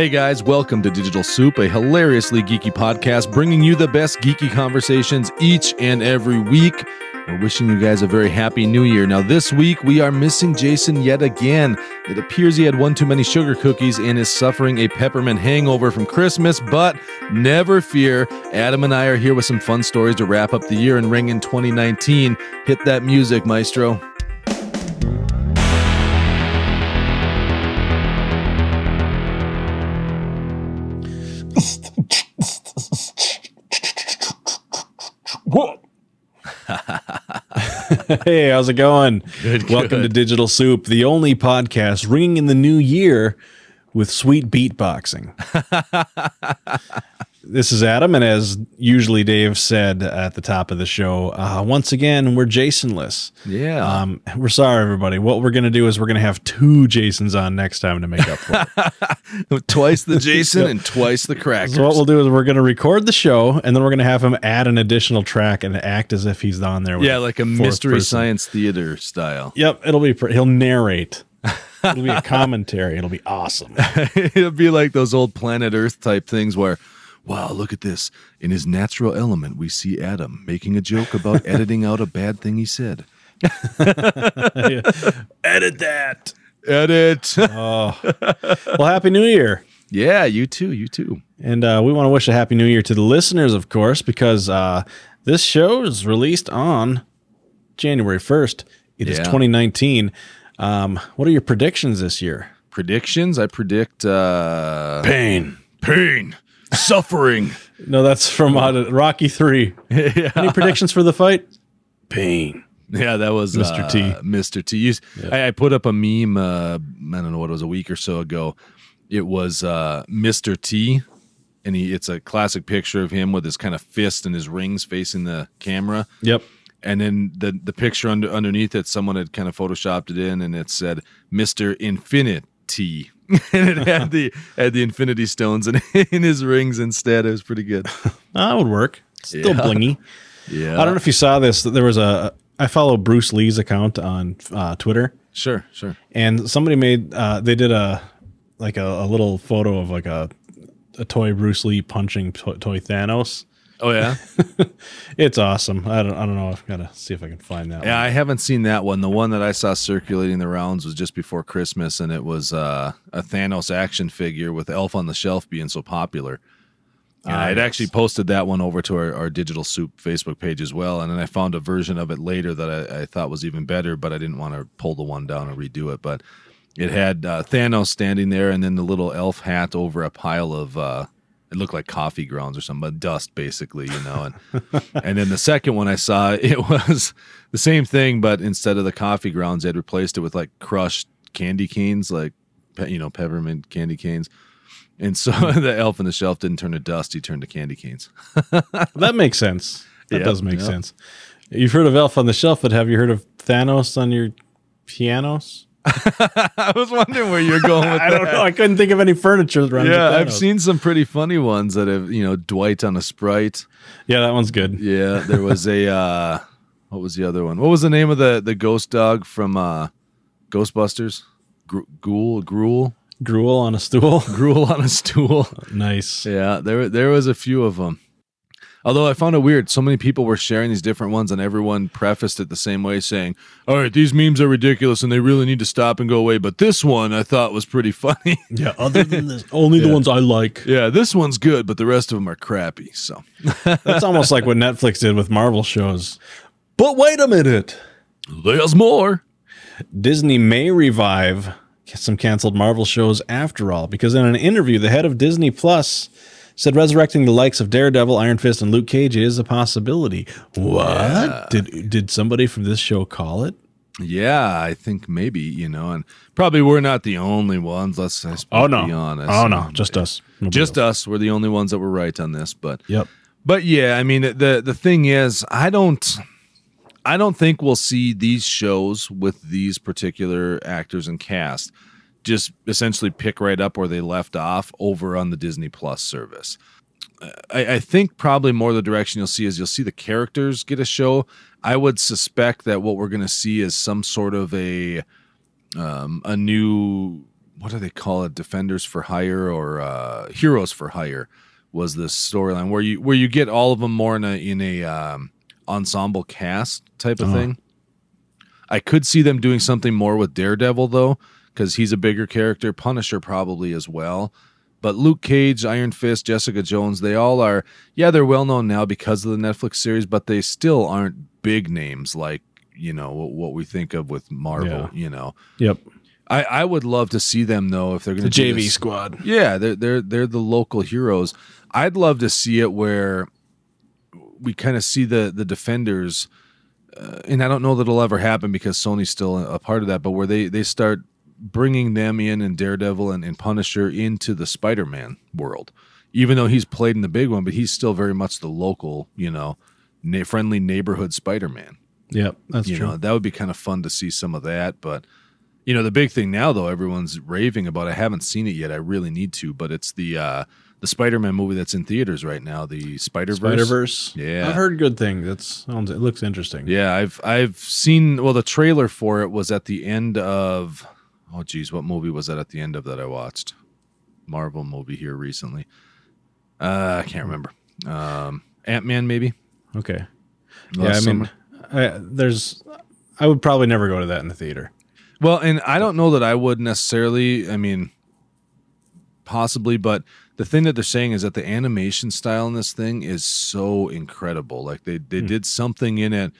Hey guys, welcome to Digital Soup, a hilariously geeky podcast bringing you the best geeky conversations each and every week. We're wishing you guys a very happy new year. Now, this week we are missing Jason yet again. It appears he had one too many sugar cookies and is suffering a peppermint hangover from Christmas, but never fear. Adam and I are here with some fun stories to wrap up the year and ring in 2019. Hit that music, maestro. hey, how's it going? Good, Welcome to. Digital Soup, the only podcast ringing in the new year with sweet beatboxing. this is Adam, and as usually Dave said at the top of the show, uh, once again, we're Jasonless. Yeah. Um, we're sorry, everybody. What we're going to do is we're going to have two Jasons on next time to make up for it. twice the Jason and twice the crackers. So what we'll do is we're going to record the show, and then we're going to have him add an additional track and act as if he's on there. With yeah, like a mystery person. science theater style. Yep, it'll be. He'll narrate. It'll be a commentary. It'll be awesome. It'll be like those old planet Earth type things where, wow, look at this. In his natural element, we see Adam making a joke about editing out a bad thing he said. Edit that. Edit. Oh, well, happy New Year, yeah, you too. You too. and uh, we want to wish a happy New Year to the listeners, of course, because uh, this show is released on January first. It is Yeah. 2019. Um, what are your predictions this year? Predictions. I predict uh, Pain. pain, suffering. No, that's from uh, Rocky Three. Any predictions for the fight? Pain. Yeah, that was Mr. uh, T. Mr. T. You s- I, I put up a meme. Uh, I don't know what it was a week or so ago. It was uh, Mr. T, and he. It's a classic picture of him with his kind of fist and his rings facing the camera. Yep. And then the the picture under underneath it, someone had kind of photoshopped it in, and it said Mr. Infinity. and it had the had the Infinity Stones in, in his rings instead. It was pretty good. That would work. Still Yeah. blingy. Yeah, I don't know if you saw this. There was a. I follow Bruce Lee's account on uh, Twitter, Sure, sure. and somebody made. Uh, they did a like a, a little photo of like a a toy Bruce Lee punching to- toy Thanos. Oh yeah. It's awesome. I don't. I don't know. I've got to see if I can find that. Yeah, one. I haven't seen that one. The one that I saw circulating the rounds was just before Christmas, and it was uh, a Thanos action figure with Elf on the Shelf being so popular. Ah, I'd actually posted that one over to our, our Digital Soup Facebook page as well, and then I found a version of it later that I, I thought was even better, but I didn't want to pull the one down and redo it. But it had uh, Thanos standing there, and then the little elf hat over a pile of. Uh, it looked like coffee grounds or something, but dust basically, you know. And and then the second one I saw, it was the same thing, but instead of the coffee grounds, they'd replaced it with like crushed candy canes, like pe- you know peppermint candy canes. And so the elf on the shelf didn't turn to dust; he turned to candy canes. that makes sense. That Yep, does make yep. sense. You've heard of Elf on the Shelf, but have you heard of Thanos on your pianos? I was wondering where you're going with that. I don't know. I couldn't think of any furniture around. Yeah, I've seen some pretty funny ones that have you know Dwight on a sprite. Yeah, that one's good. Yeah, there was a uh, what was the other one? What was the name of the the ghost dog from uh, Ghostbusters? Gr- Ghoul, Gruel, Gruel on a stool. Gruel on a stool. nice. Yeah, there there was a few of them. Although I found it weird, so many people were sharing these different ones, and everyone prefaced it the same way, saying, "All right, these memes are ridiculous, and they really need to stop and go away." But this one I thought was pretty funny. Yeah. Other than this, only the ones I like. yeah, this one's good, but the rest of them are crappy. So That's almost like what Netflix did with Marvel shows. But wait a minute. there's more. Disney may revive some canceled Marvel shows after all, because in an interview, the head of Disney Plus said resurrecting the likes of Daredevil, Iron Fist, and Luke Cage is a possibility. What? Did did somebody from this show call it? Yeah, I think maybe you know, and probably we're not the only ones. Let's Oh no. be honest. Oh no, oh, just us. Nobody just else. us. We're the only ones that were right on this, but Yep. But yeah, I mean the the thing is, I don't I don't think we'll see these shows with these particular actors and cast just essentially pick right up where they left off over on the Disney Plus service. I, I think probably more the direction you'll see is you'll see the characters get a show. I would suspect that what we're going to see is some sort of a um, a new what do they call it? Defenders for Hire or uh, Heroes for Hire was this storyline where you where you get all of them more in a in a um, ensemble cast type of Uh-huh. thing. I could see them doing something more with Daredevil though, because he's a bigger character. Punisher probably as well. But Luke Cage, Iron Fist, Jessica Jones, they all are, yeah, they're well known now because of the Netflix series, but they still aren't big names like, you know, what, we think of with Marvel, Yeah. you know. Yep. I, I would love to see them though if they're going to be. The JV squad. yeah, they're they're they're the local heroes. I'd love to see it where we kind of see the the defenders, uh, and I don't know that it'll ever happen because Sony's still a part of that. But where they they start bringing them in and Daredevil and, and Punisher into the Spider-Man world, even though he's played in the big one, but he's still very much the local, you know, na- friendly neighborhood Spider-Man Yep. That's you true. know that would be kind of fun to see some of that but you know the big thing now though everyone's raving about i haven't seen it yet i really need to but it's the uh the spider-man movie that's in theaters right now the Spider Verse. Yeah. I've heard good things. That sounds. It looks interesting. yeah i've i've seen well the trailer for it was at the end of oh geez what movie was that at the end of that i watched marvel movie here recently uh i can't remember um ant-man maybe Okay. Yeah. I mean. I, there's. I would probably never go to that in the theater. Well, and I don't know that I would necessarily. I mean, possibly, but the thing that they're saying is that the animation style in this thing is so incredible. Like they they did something in it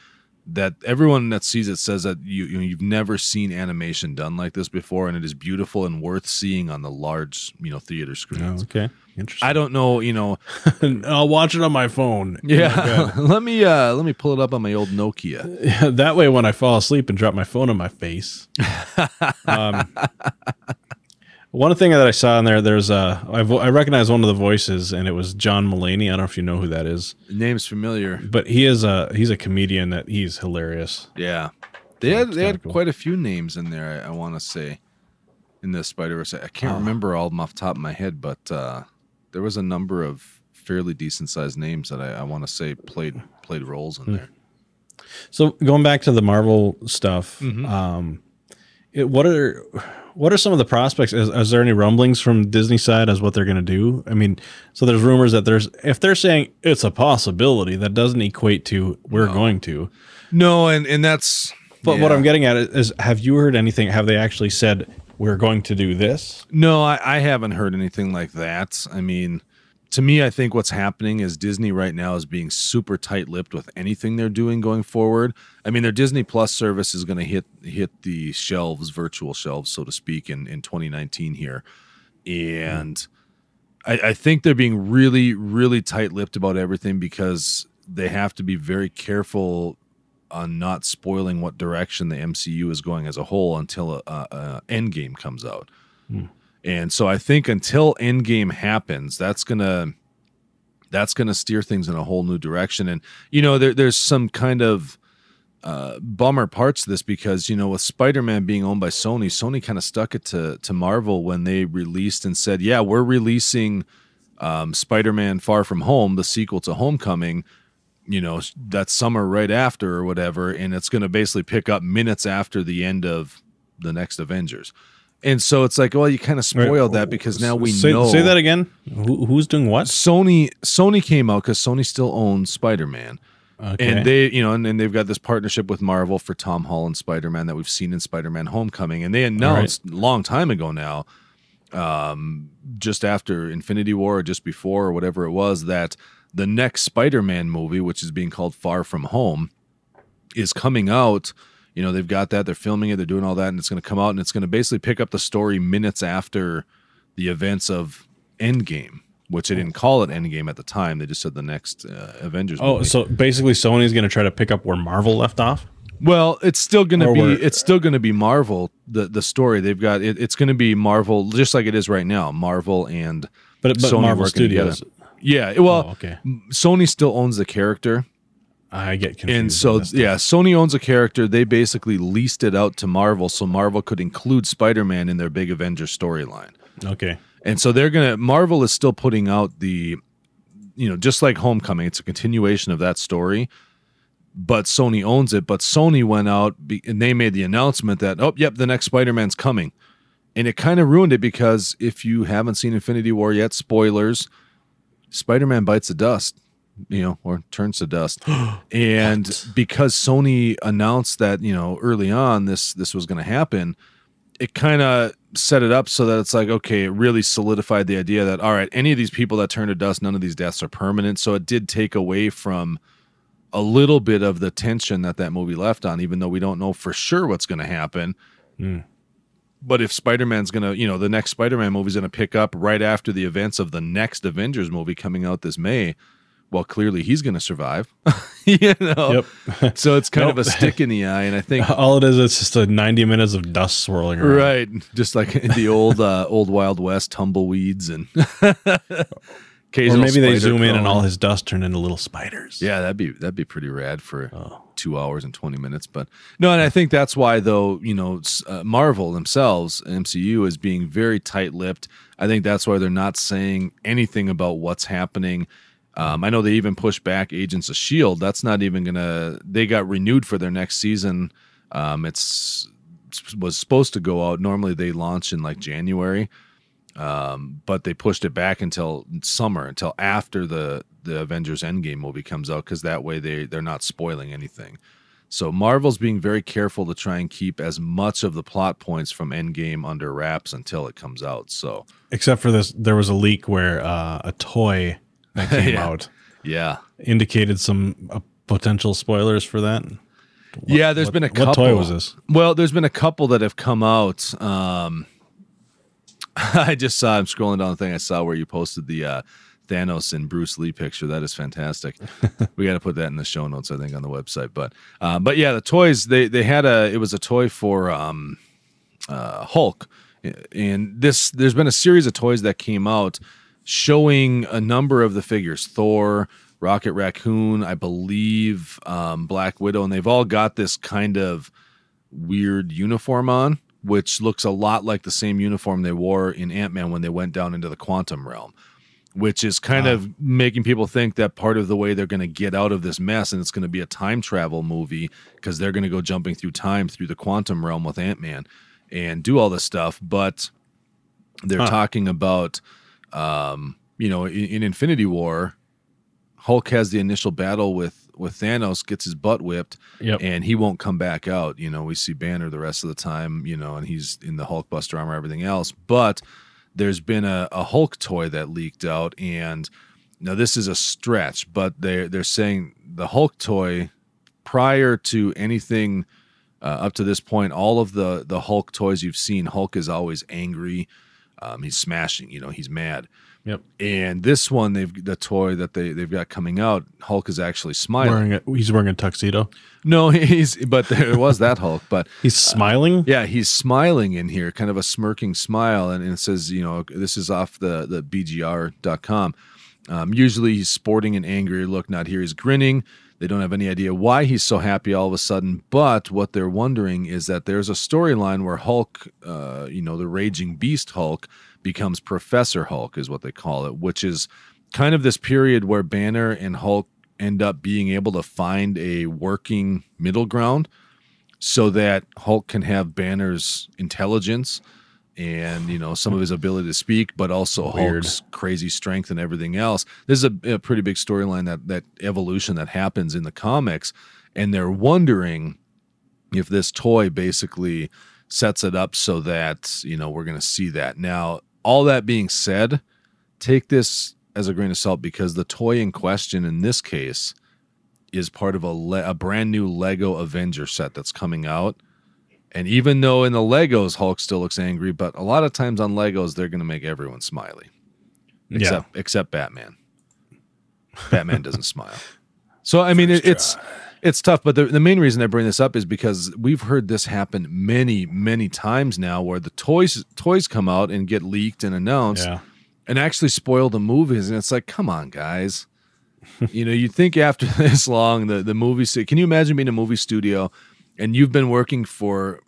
that everyone that sees it says that you, you know, you've never seen animation done like this before, and it is beautiful and worth seeing on the large you know theater screens. okay. Interesting. I don't know, you know. I'll watch it on my phone. Yeah, let me uh let me pull it up on my old Nokia. that way, when I fall asleep and drop my phone on my face. um, one thing that I saw in there, there's uh, I, vo- I recognize one of the voices, and it was John Mulaney. I don't know if you know who that is, The Name's familiar. but he is a he's a comedian that he's hilarious. Yeah, they had they had cool. quite a few names in there. I, I want to say in the Spider Verse. I can't Oh. remember all of them off the top of my head, but uh, there was a number of fairly decent sized names that I, I want to say played played roles in there. So going back to the Marvel stuff, Mm-hmm. um, it, what are what are some of the prospects? Is, is there any rumblings from Disney side as what they're going to do? I mean, so there's rumors that there's if they're saying it's a possibility, that doesn't equate to we're going to. No, and and that's But what. I'm getting at is, have you heard anything? Have they actually said we're going to do this? No, I, I haven't heard anything like that. I mean, to me, I think what's happening is Disney right now is being super tight-lipped with anything they're doing going forward. I mean, their Disney Plus service is going to hit hit the shelves, virtual shelves, so to speak, in in 2019 here, and I, I think they're being really, really tight-lipped about everything because they have to be very careful on not spoiling what direction the MCU is going as a whole until a, a, a Endgame comes out. Hmm. And so I think until Endgame happens, that's gonna that's gonna steer things in a whole new direction. And you know, there, there's some kind of uh, bummer parts to this because you know, with Spider-Man being owned by Sony, Sony kind of stuck it to to Marvel when they released and said, "Yeah, we're releasing um, Spider-Man: Far From Home, the sequel to Homecoming." You know, that summer right after or whatever, and it's going to basically pick up minutes after the end of the next Avengers. And so it's like, well, you kind of spoiled that because now we say, know. Say that again. Who, who's doing what? Sony Sony came out because Sony still owns Spider Man, Okay. and they you know and, and they've got this partnership with Marvel for Tom Holland Spider Man that we've seen in Spider Man Homecoming, and they announced a long time ago now, um, just after Infinity War or just before or whatever it was, that the next Spider Man movie, which is being called Far From Home, is coming out. You know, they've got that, they're filming it, they're doing all that, and it's going to come out and it's going to basically pick up the story minutes after the events of Endgame, which they didn't call it Endgame at the time. They just said the next uh, Avengers oh, movie. so basically, Sony's going to try to pick up where Marvel left off. well, it's still going to be where- it's still going to be Marvel the the story. They've got it, it's going to be Marvel just like it is right now. Marvel and But but Sony Marvel Studios. together. yeah, well, oh, okay. Sony still owns the character. I get confused. And so, yeah, Sony owns a character. They basically leased it out to Marvel so Marvel could include Spider Man in their big Avengers storyline. Okay. And so they're going to, Marvel is still putting out the, you know, just like Homecoming, it's a continuation of that story, but Sony owns it. But Sony went out and they made the announcement that, oh, yep, the next Spider Man's coming. and it kind of ruined it because if you haven't seen Infinity War yet, spoilers, Spider-Man bites the dust, you know, or turns to dust. and because Sony announced that, you know, early on this this was going to happen, it kind of set it up so that it's like okay, it really solidified the idea that all right, any of these people that turn to dust, none of these deaths are permanent. So it did take away from a little bit of the tension that that movie left on, even though we don't know for sure what's going to happen. Mm. But if Spider Man's going to, you know, the next Spider Man movie is going to pick up right after the events of the next Avengers movie coming out this May, well, clearly he's going to survive. you know? Yep. So it's kind Nope. of a stick in the eye. And I think, All it is, it's just a 90 minutes of dust swirling around. right, just like the old, uh, old Wild West tumbleweeds and. Or maybe they zoom in and all his dust turned into little spiders. Yeah, that'd be that'd be pretty rad for Oh. two hours and twenty minutes. But no, and I think that's why though you know uh, Marvel themselves, MCU, is being very tight-lipped. I think that's why they're not saying anything about what's happening. Um, I know they even pushed back Agents of Shield. That's not even gonna. They got renewed for their next season. Um, it's was supposed to go out. Normally they launch in like January um, but they pushed it back until summer, until after the the Avengers Endgame movie comes out, because that way they they're not spoiling anything. So Marvel's being very careful to try and keep as much of the plot points from Endgame under wraps until it comes out. So Except for this, there was a leak where uh, a toy that came Yeah. out yeah, indicated some uh, potential spoilers for that. yeah. There's what- been a couple. what toy was this? Well, there's been a couple that have come out. Um, I just saw. I'm scrolling down the thing. I saw where you posted the uh, Thanos and Bruce Lee picture. That is fantastic. we got to put that in the show notes, I think, on the website. But uh, but yeah, the toys they they had a it was a toy for um, uh, Hulk, and this there's been a series of toys that came out showing a number of the figures Thor. Rocket Raccoon, I believe, um, Black Widow, and they've all got this kind of weird uniform on, which looks a lot like the same uniform they wore in Ant Man when they went down into the quantum realm, which is kind Wow. of making people think that part of the way they're going to get out of this mess and it's going to be a time travel movie because they're going to go jumping through time through the quantum realm with Ant Man and do all this stuff. But they're Huh. talking about, um, you know, in, in Infinity War, Hulk has the initial battle with with Thanos, gets his butt whipped, Yep. and he won't come back out. You know, we see Banner the rest of the time, you know, and he's in the Hulk Buster armor, everything else. But there's been a, a Hulk toy that leaked out, and now this is a stretch, but they're they're saying the Hulk toy prior to anything uh, up to this point, all of the the Hulk toys you've seen, Hulk is always angry. Um, he's smashing, you know, he's mad. Yep. And this one, they've the toy that they they've got coming out. Hulk is actually smiling. Wearing a, he's wearing a tuxedo. No, he's but there was that Hulk, but He's smiling. yeah, he's smiling in here, kind of a smirking smile, and it says, you know, this is off the the BGR.com. Um, usually he's sporting an angry look. Not here. He's grinning. They don't have any idea why he's so happy all of a sudden. But what they're wondering is that there's a storyline where Hulk, uh, you know, the raging beast Hulk, becomes Professor Hulk, is what they call it, which is kind of this period where Banner and Hulk end up being able to find a working middle ground so that Hulk can have Banner's intelligence and you know some of his ability to speak, but also Weird. Hulk's crazy strength and everything else. This is a, a pretty big storyline that that evolution that happens in the comics, and they're wondering if this toy basically sets it up so that you know we're going to see that. Now, all that being said, take this as a grain of salt because the toy in question in this case is part of a, le- a brand new Lego Avenger set that's coming out. And even though in the Legos Hulk still looks angry, but a lot of times on Legos they're going to make everyone smiley, except except Batman. Batman doesn't smile. So I mean, it, it's it's tough. But the, the main reason I bring this up is because we've heard this happen many many times now, where the toys toys come out and get leaked and announced, Yeah. and actually spoil the movies. And it's like, come on, guys. you know, you think after this long, the the movie. Can you imagine being a movie studio, and you've been working for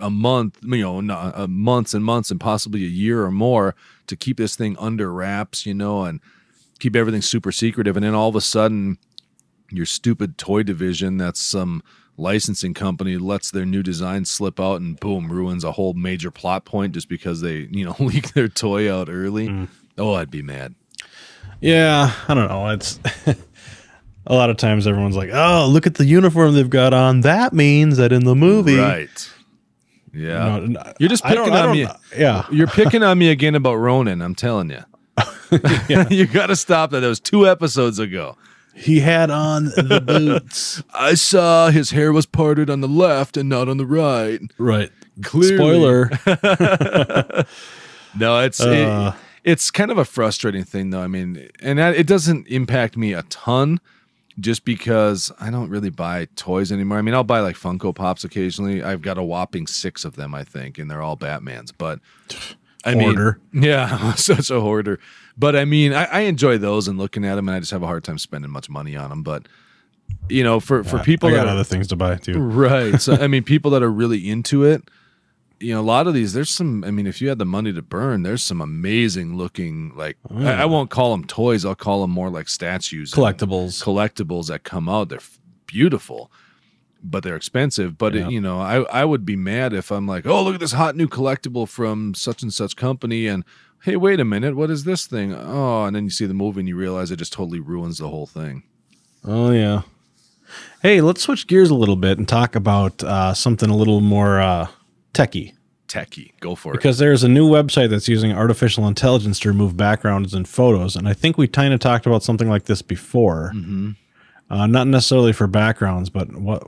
a month, you know, no- uh, months and months, and possibly a year or more to keep this thing under wraps, you know, and keep everything super secretive, and then all of a sudden, your stupid toy division that's some licensing company lets their new design slip out and boom ruins a whole major plot point just because they you know leak their toy out early. Mm. Oh, I'd be mad. Yeah, I don't know. It's a lot of times everyone's like, "Oh, look at the uniform they've got on. That means that in the movie." Right. Yeah. No, n- You're just picking on me. Yeah. You're picking on me again about Ronan. I'm telling you. you got to stop that. That was two episodes ago. He had on the boots. I saw his hair was parted on the left and not on the right. right. Clearly. Spoiler. No, it's Uh. it, it's kind of a frustrating thing though. I mean, and that, it doesn't impact me a ton just because I don't really buy toys anymore. I mean, I'll buy like Funko Pops occasionally. I've got a whopping 6 of them, I think, and they're all Batmans, but I Hoarder. mean, yeah, such a hoarder. But I mean, I, I enjoy those and looking at them, and I just have a hard time spending much money on them. But you know, for for people I that got are- other things to buy too. Right. So I mean, people that are really into it, you know, a lot of these. There's some. I mean, if you had the money to burn, there's some amazing looking. Like I, I won't call them toys. I'll call them more like statues, Collectibles. collectibles that come out. They're f- beautiful, but they're expensive. But Yeah. it, you know, I I would be mad if I'm like, oh, look at this hot new collectible from such and such company, and hey, wait a minute, what is this thing? Oh, and then you see the movie and you realize it just totally ruins the whole thing. Oh yeah. Hey, let's switch gears a little bit and talk about uh, something a little more uh, techie. Techie, go for it. Because there's a new website that's using artificial intelligence to remove backgrounds and photos, and I think we kind of talked about something like this before. Mm-hmm. Uh, not necessarily for backgrounds, but what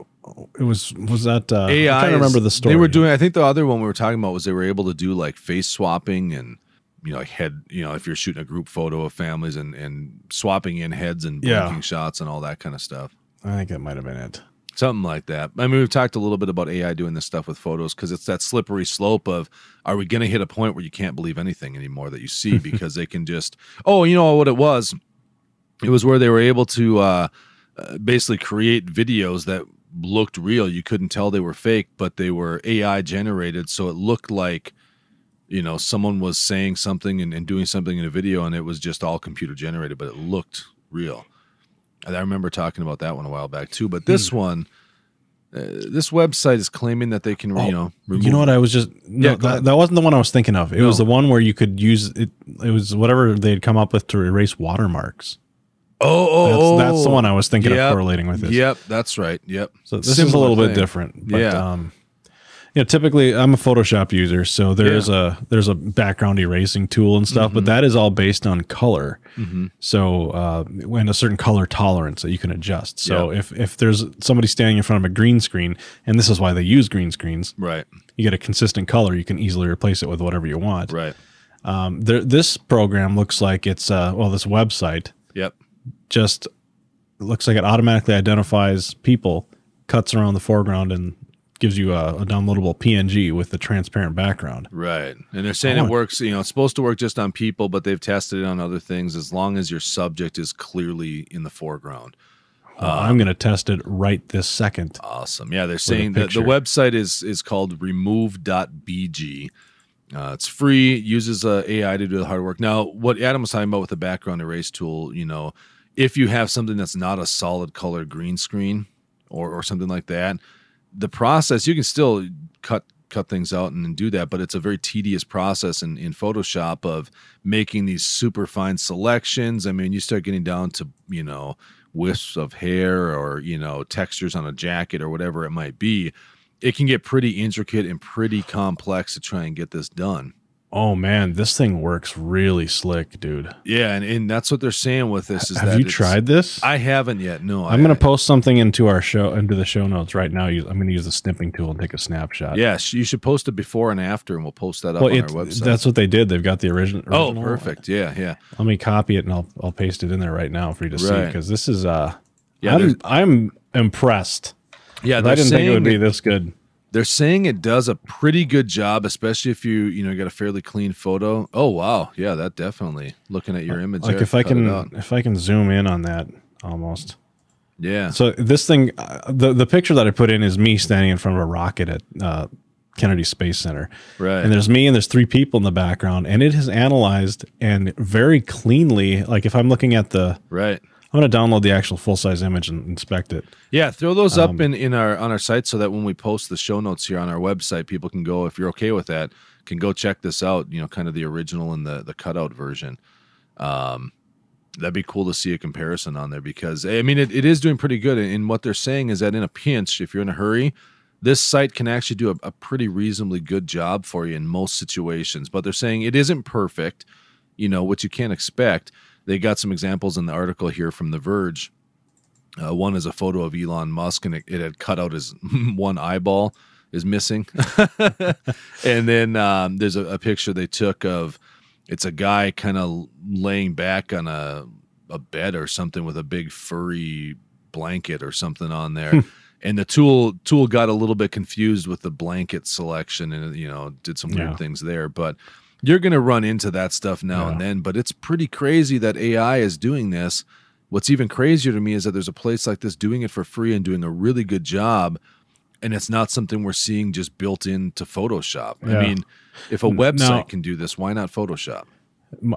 it was was that uh, AI. I'm trying to remember the story. They were doing. I think the other one we were talking about was they were able to do like face swapping and you know like head. You know if you're shooting a group photo of families and and swapping in heads and Yeah. shots and all that kind of stuff. I think that might have been it. Something like that. I mean, we've talked a little bit about AI doing this stuff with photos because it's that slippery slope of are we going to hit a point where you can't believe anything anymore that you see because they can just, oh, you know what it was? It was where they were able to uh, uh, basically create videos that looked real. You couldn't tell they were fake, but they were AI generated. So it looked like, you know, someone was saying something and, and doing something in a video and it was just all computer generated, but it looked real. I remember talking about that one a while back too. But this one, uh, this website is claiming that they can, you know, remove You know what? I was just no, Yeah, that, that wasn't the one I was thinking of. It was the one where you could use it. It was whatever they'd come up with to erase watermarks. Oh, oh, That's, oh. that's the one I was thinking Yep. of correlating with this. Yep, that's right. Yep. So this is a Similar little bit different. But, Yeah. Um, know, typically I'm a Photoshop user, so there's a there's a background erasing tool and stuff, Mm-hmm. but that is all based on color. So uh, when a certain color tolerance that you can adjust. So Yeah. if if there's somebody standing in front of a green screen, and this is why they use green screens, Right. you get a consistent color. You can easily replace it with whatever you want. Right. Um, there, this program looks like it's uh, well, this website Yep. just looks like it automatically identifies people, cuts around the foreground, and gives you a, a downloadable PNG with the transparent background. Right. And they're saying it works, you know, it's supposed to work just on people, but they've tested it on other things as long as your subject is clearly in the foreground. Uh, I'm going to test it right this second. Awesome. Yeah, they're saying that the website is is called remove.bg. Uh, it's free, uses uh, AI to do the hard work. Now, what Adam was talking about with the background erase tool, you know, if you have something that's not a solid color green screen or, or something like that, the process, you can still cut cut things out and do that, but it's a very tedious process in, in Photoshop of making these super fine selections. I mean, you start getting down to, you know, wisps of hair or, you know, textures on a jacket or whatever it might be. It can get pretty intricate and pretty complex to try and get this done. Oh man, this thing works really slick, dude. Yeah, and, and that's what they're saying with this is Have you tried this? I haven't yet. No, I'm I, going to post something into our show, into the show notes right now. I'm going to use the snipping tool and take a snapshot. Yes, you should post it before and after, and we'll post that up Well, on it, our website. that's what they did. They've got the original. oh, original. perfect. Yeah, yeah. Let me copy it and I'll I'll paste it in there right now for you to see because this is uh Yeah, I'm I'm impressed. Yeah, I didn't think it would be this good. They're saying it does a pretty good job, especially if you you know got a fairly clean photo. Oh wow, yeah, that definitely. Looking at your image, Like there, if I can if I can zoom in on that almost. yeah, So this thing, uh, the the picture that I put in is me standing in front of a rocket at uh, Kennedy Space Center, right, and there's me and there's three people in the background, and it has analyzed and very cleanly. Like if I'm looking at the right, I'm gonna download the actual full size image and inspect it. Yeah, throw those Um, up in, in our on our site so that when we post the show notes here on our website, people can go if you're okay with that, can go check this out. You know, kind of the original and the the cutout version. Um, that'd be cool to see a comparison on there because I mean it, it is doing pretty good. And what they're saying is that in a pinch, if you're in a hurry, this site can actually do a, a pretty reasonably good job for you in most situations. But they're saying it isn't perfect, you know, what you can't expect. They got some examples in the article here from The Verge. Uh, one is a photo of Elon Musk, and it, it had cut out his one eyeball is missing. and then um, there's a, a picture they took of it's a guy kind of laying back on a a bed or something with a big furry blanket or something on there. and the tool tool got a little bit confused with the blanket selection and you know did some weird Yeah. things there. But you're going to run into that stuff now and then. But it's pretty crazy that AI is doing this. What's even crazier to me is that there's a place like this doing it for free and doing a really good job. And it's not something we're seeing just built into Photoshop. I mean, if a website now- can do this, why not Photoshop?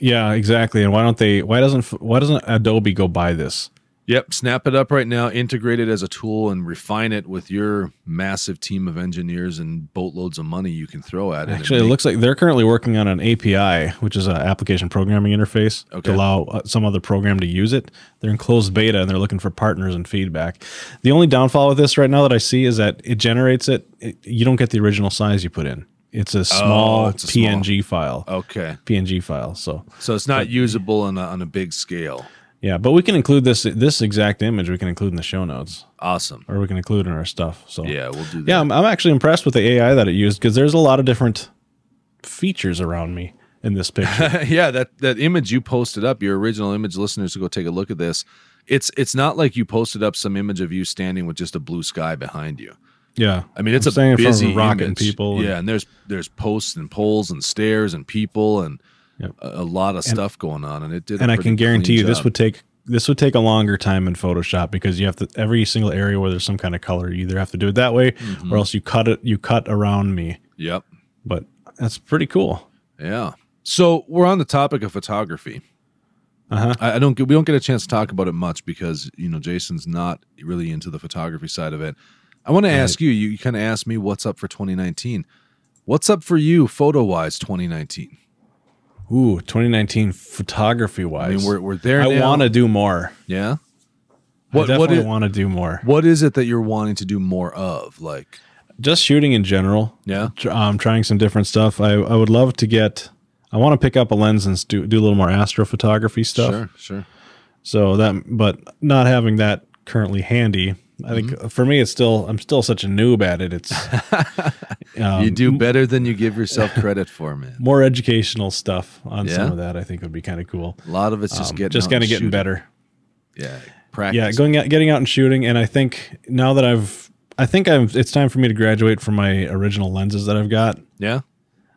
Yeah, exactly. And why don't they? Why doesn't why doesn't Adobe go buy this? Yep, snap it up right now, integrate it as a tool, and refine it with your massive team of engineers and boatloads of money you can throw at it. Actually, it looks like they're currently working on an API, which is an application programming interface Okay. to allow uh, some other program to use it. They're in closed beta and they're looking for partners and feedback. The only downfall with this right now that I see is that it generates it. it you don't get the original size you put in. It's a small Oh, it's a small- PNG file. okay, PNG file. So so it's not usable on a, on a big scale. Yeah, but we can include this this exact image. We can include in the show notes, Awesome. or we can include in our stuff. So Yeah, we'll do that. yeah, I'm, I'm actually impressed with the AI that it used because there's a lot of different features around me in this picture. yeah, that that image you posted up, your original image listeners will go take a look at this. It's it's not like you posted up some image of you standing with just a blue sky behind you. yeah, I mean, it's I'm a standing in front of busy a rock and image. people and- yeah, and there's there's posts and poles and stairs and people and Yep. a, a lot of stuff going on, and it did. and I can guarantee you this would take this would take a longer time in Photoshop because you have to every single area where there's some kind of color you either have to do it that way Mm-hmm. or else you cut it you cut around me. Yep. But that's pretty cool. Yeah. So we're on the topic of photography. Uh-huh. I, I don't get we don't get a chance to talk about it much because you know Jason's not really into the photography side of it. I want to ask you. You, kind of asked me what's up for 2019. What's up for you, photo wise, 2019? Ooh, 2019 photography I wise. mean, we're we're there. I want to do more. Yeah. What, I definitely want to do more. what is it that you're wanting to do more of? Like, Just shooting in general. yeah. Um, trying some different stuff. I, I would love to get. I want to pick up a lens and do, do a little more astrophotography stuff. Sure, sure. So that, but not having that currently handy, I think Mm-hmm. for me, it's still I'm still such a noob at it. It's um, you do better than you give yourself credit for, man. more educational stuff on Yeah? some of that. I think would be kind of cool. A lot of it's just Um, getting just kind of getting shooting. better. Yeah, practice. Yeah, going out, getting out and shooting, and I think now that I've, I think I'm it's time for me to graduate from my original lenses that I've got. yeah.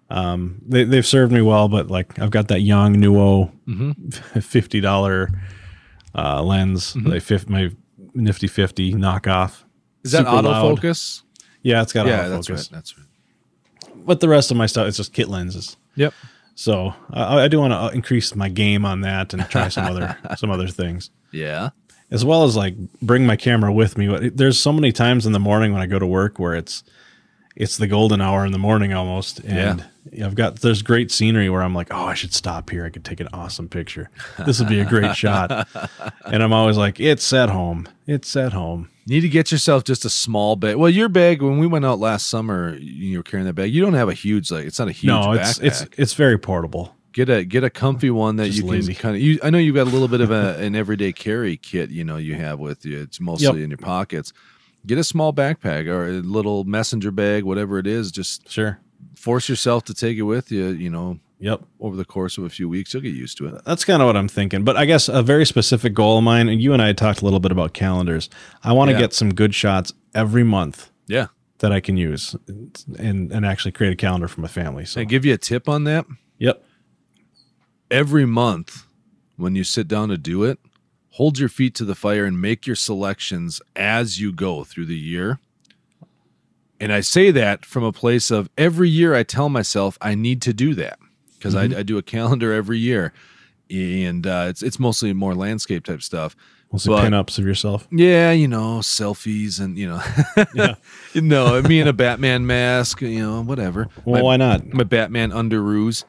Um, they, they've served me well, but like I've got that Yongnuo Mm-hmm. fifty dollar uh, lens, like fif- my Nifty fifty knockoff. Is that Super loud. autofocus? Yeah, it's got Yeah, autofocus. that's right. That's right. But the rest of my stuff, it's just kit lenses. Yep. So I, I do want to uh, increase my game on that and try some other some other things, Yeah. as well as like bring my camera with me. But There's so many times in the morning when I go to work where it's it's the golden hour in the morning almost, and I've got there's great scenery where I'm like, oh, I should stop here. I could take an awesome picture. This would be a great shot. And I'm always like, it's at home. It's at home. You need to get yourself just a small bag. Well, your bag when we went out last summer, you were carrying that bag. You don't have a huge like it's not a huge no, it's backpack. it's it's very portable. get a get a comfy one that Just you can lazy. kind of. You, I know you've got a little bit of a, an everyday carry kit. You know you have with you. It's mostly Yep. in your pockets. Get a small backpack or a little messenger bag, whatever it is. Just Sure. force yourself to take it with you. You know, Yep. over the course of a few weeks, you'll get used to it. That's kind of what I'm thinking. But I guess a very specific goal of mine, and you and I talked a little bit about calendars. I want to Yeah. get some good shots every month Yeah. that I can use and, and actually create a calendar for my family. So, I give you a tip on that. yep. every month when you sit down to do it, hold your feet to the fire and make your selections as you go through the year. And I say that from a place of every year I tell myself I need to do that because I, I do a calendar every year. and uh, it's it's mostly more landscape type stuff. Mostly But- pinups of yourself. Yeah, you know, selfies and you know, Yeah. know, me in a Batman mask, you know, whatever. Well, my, why not? my Batman underoos.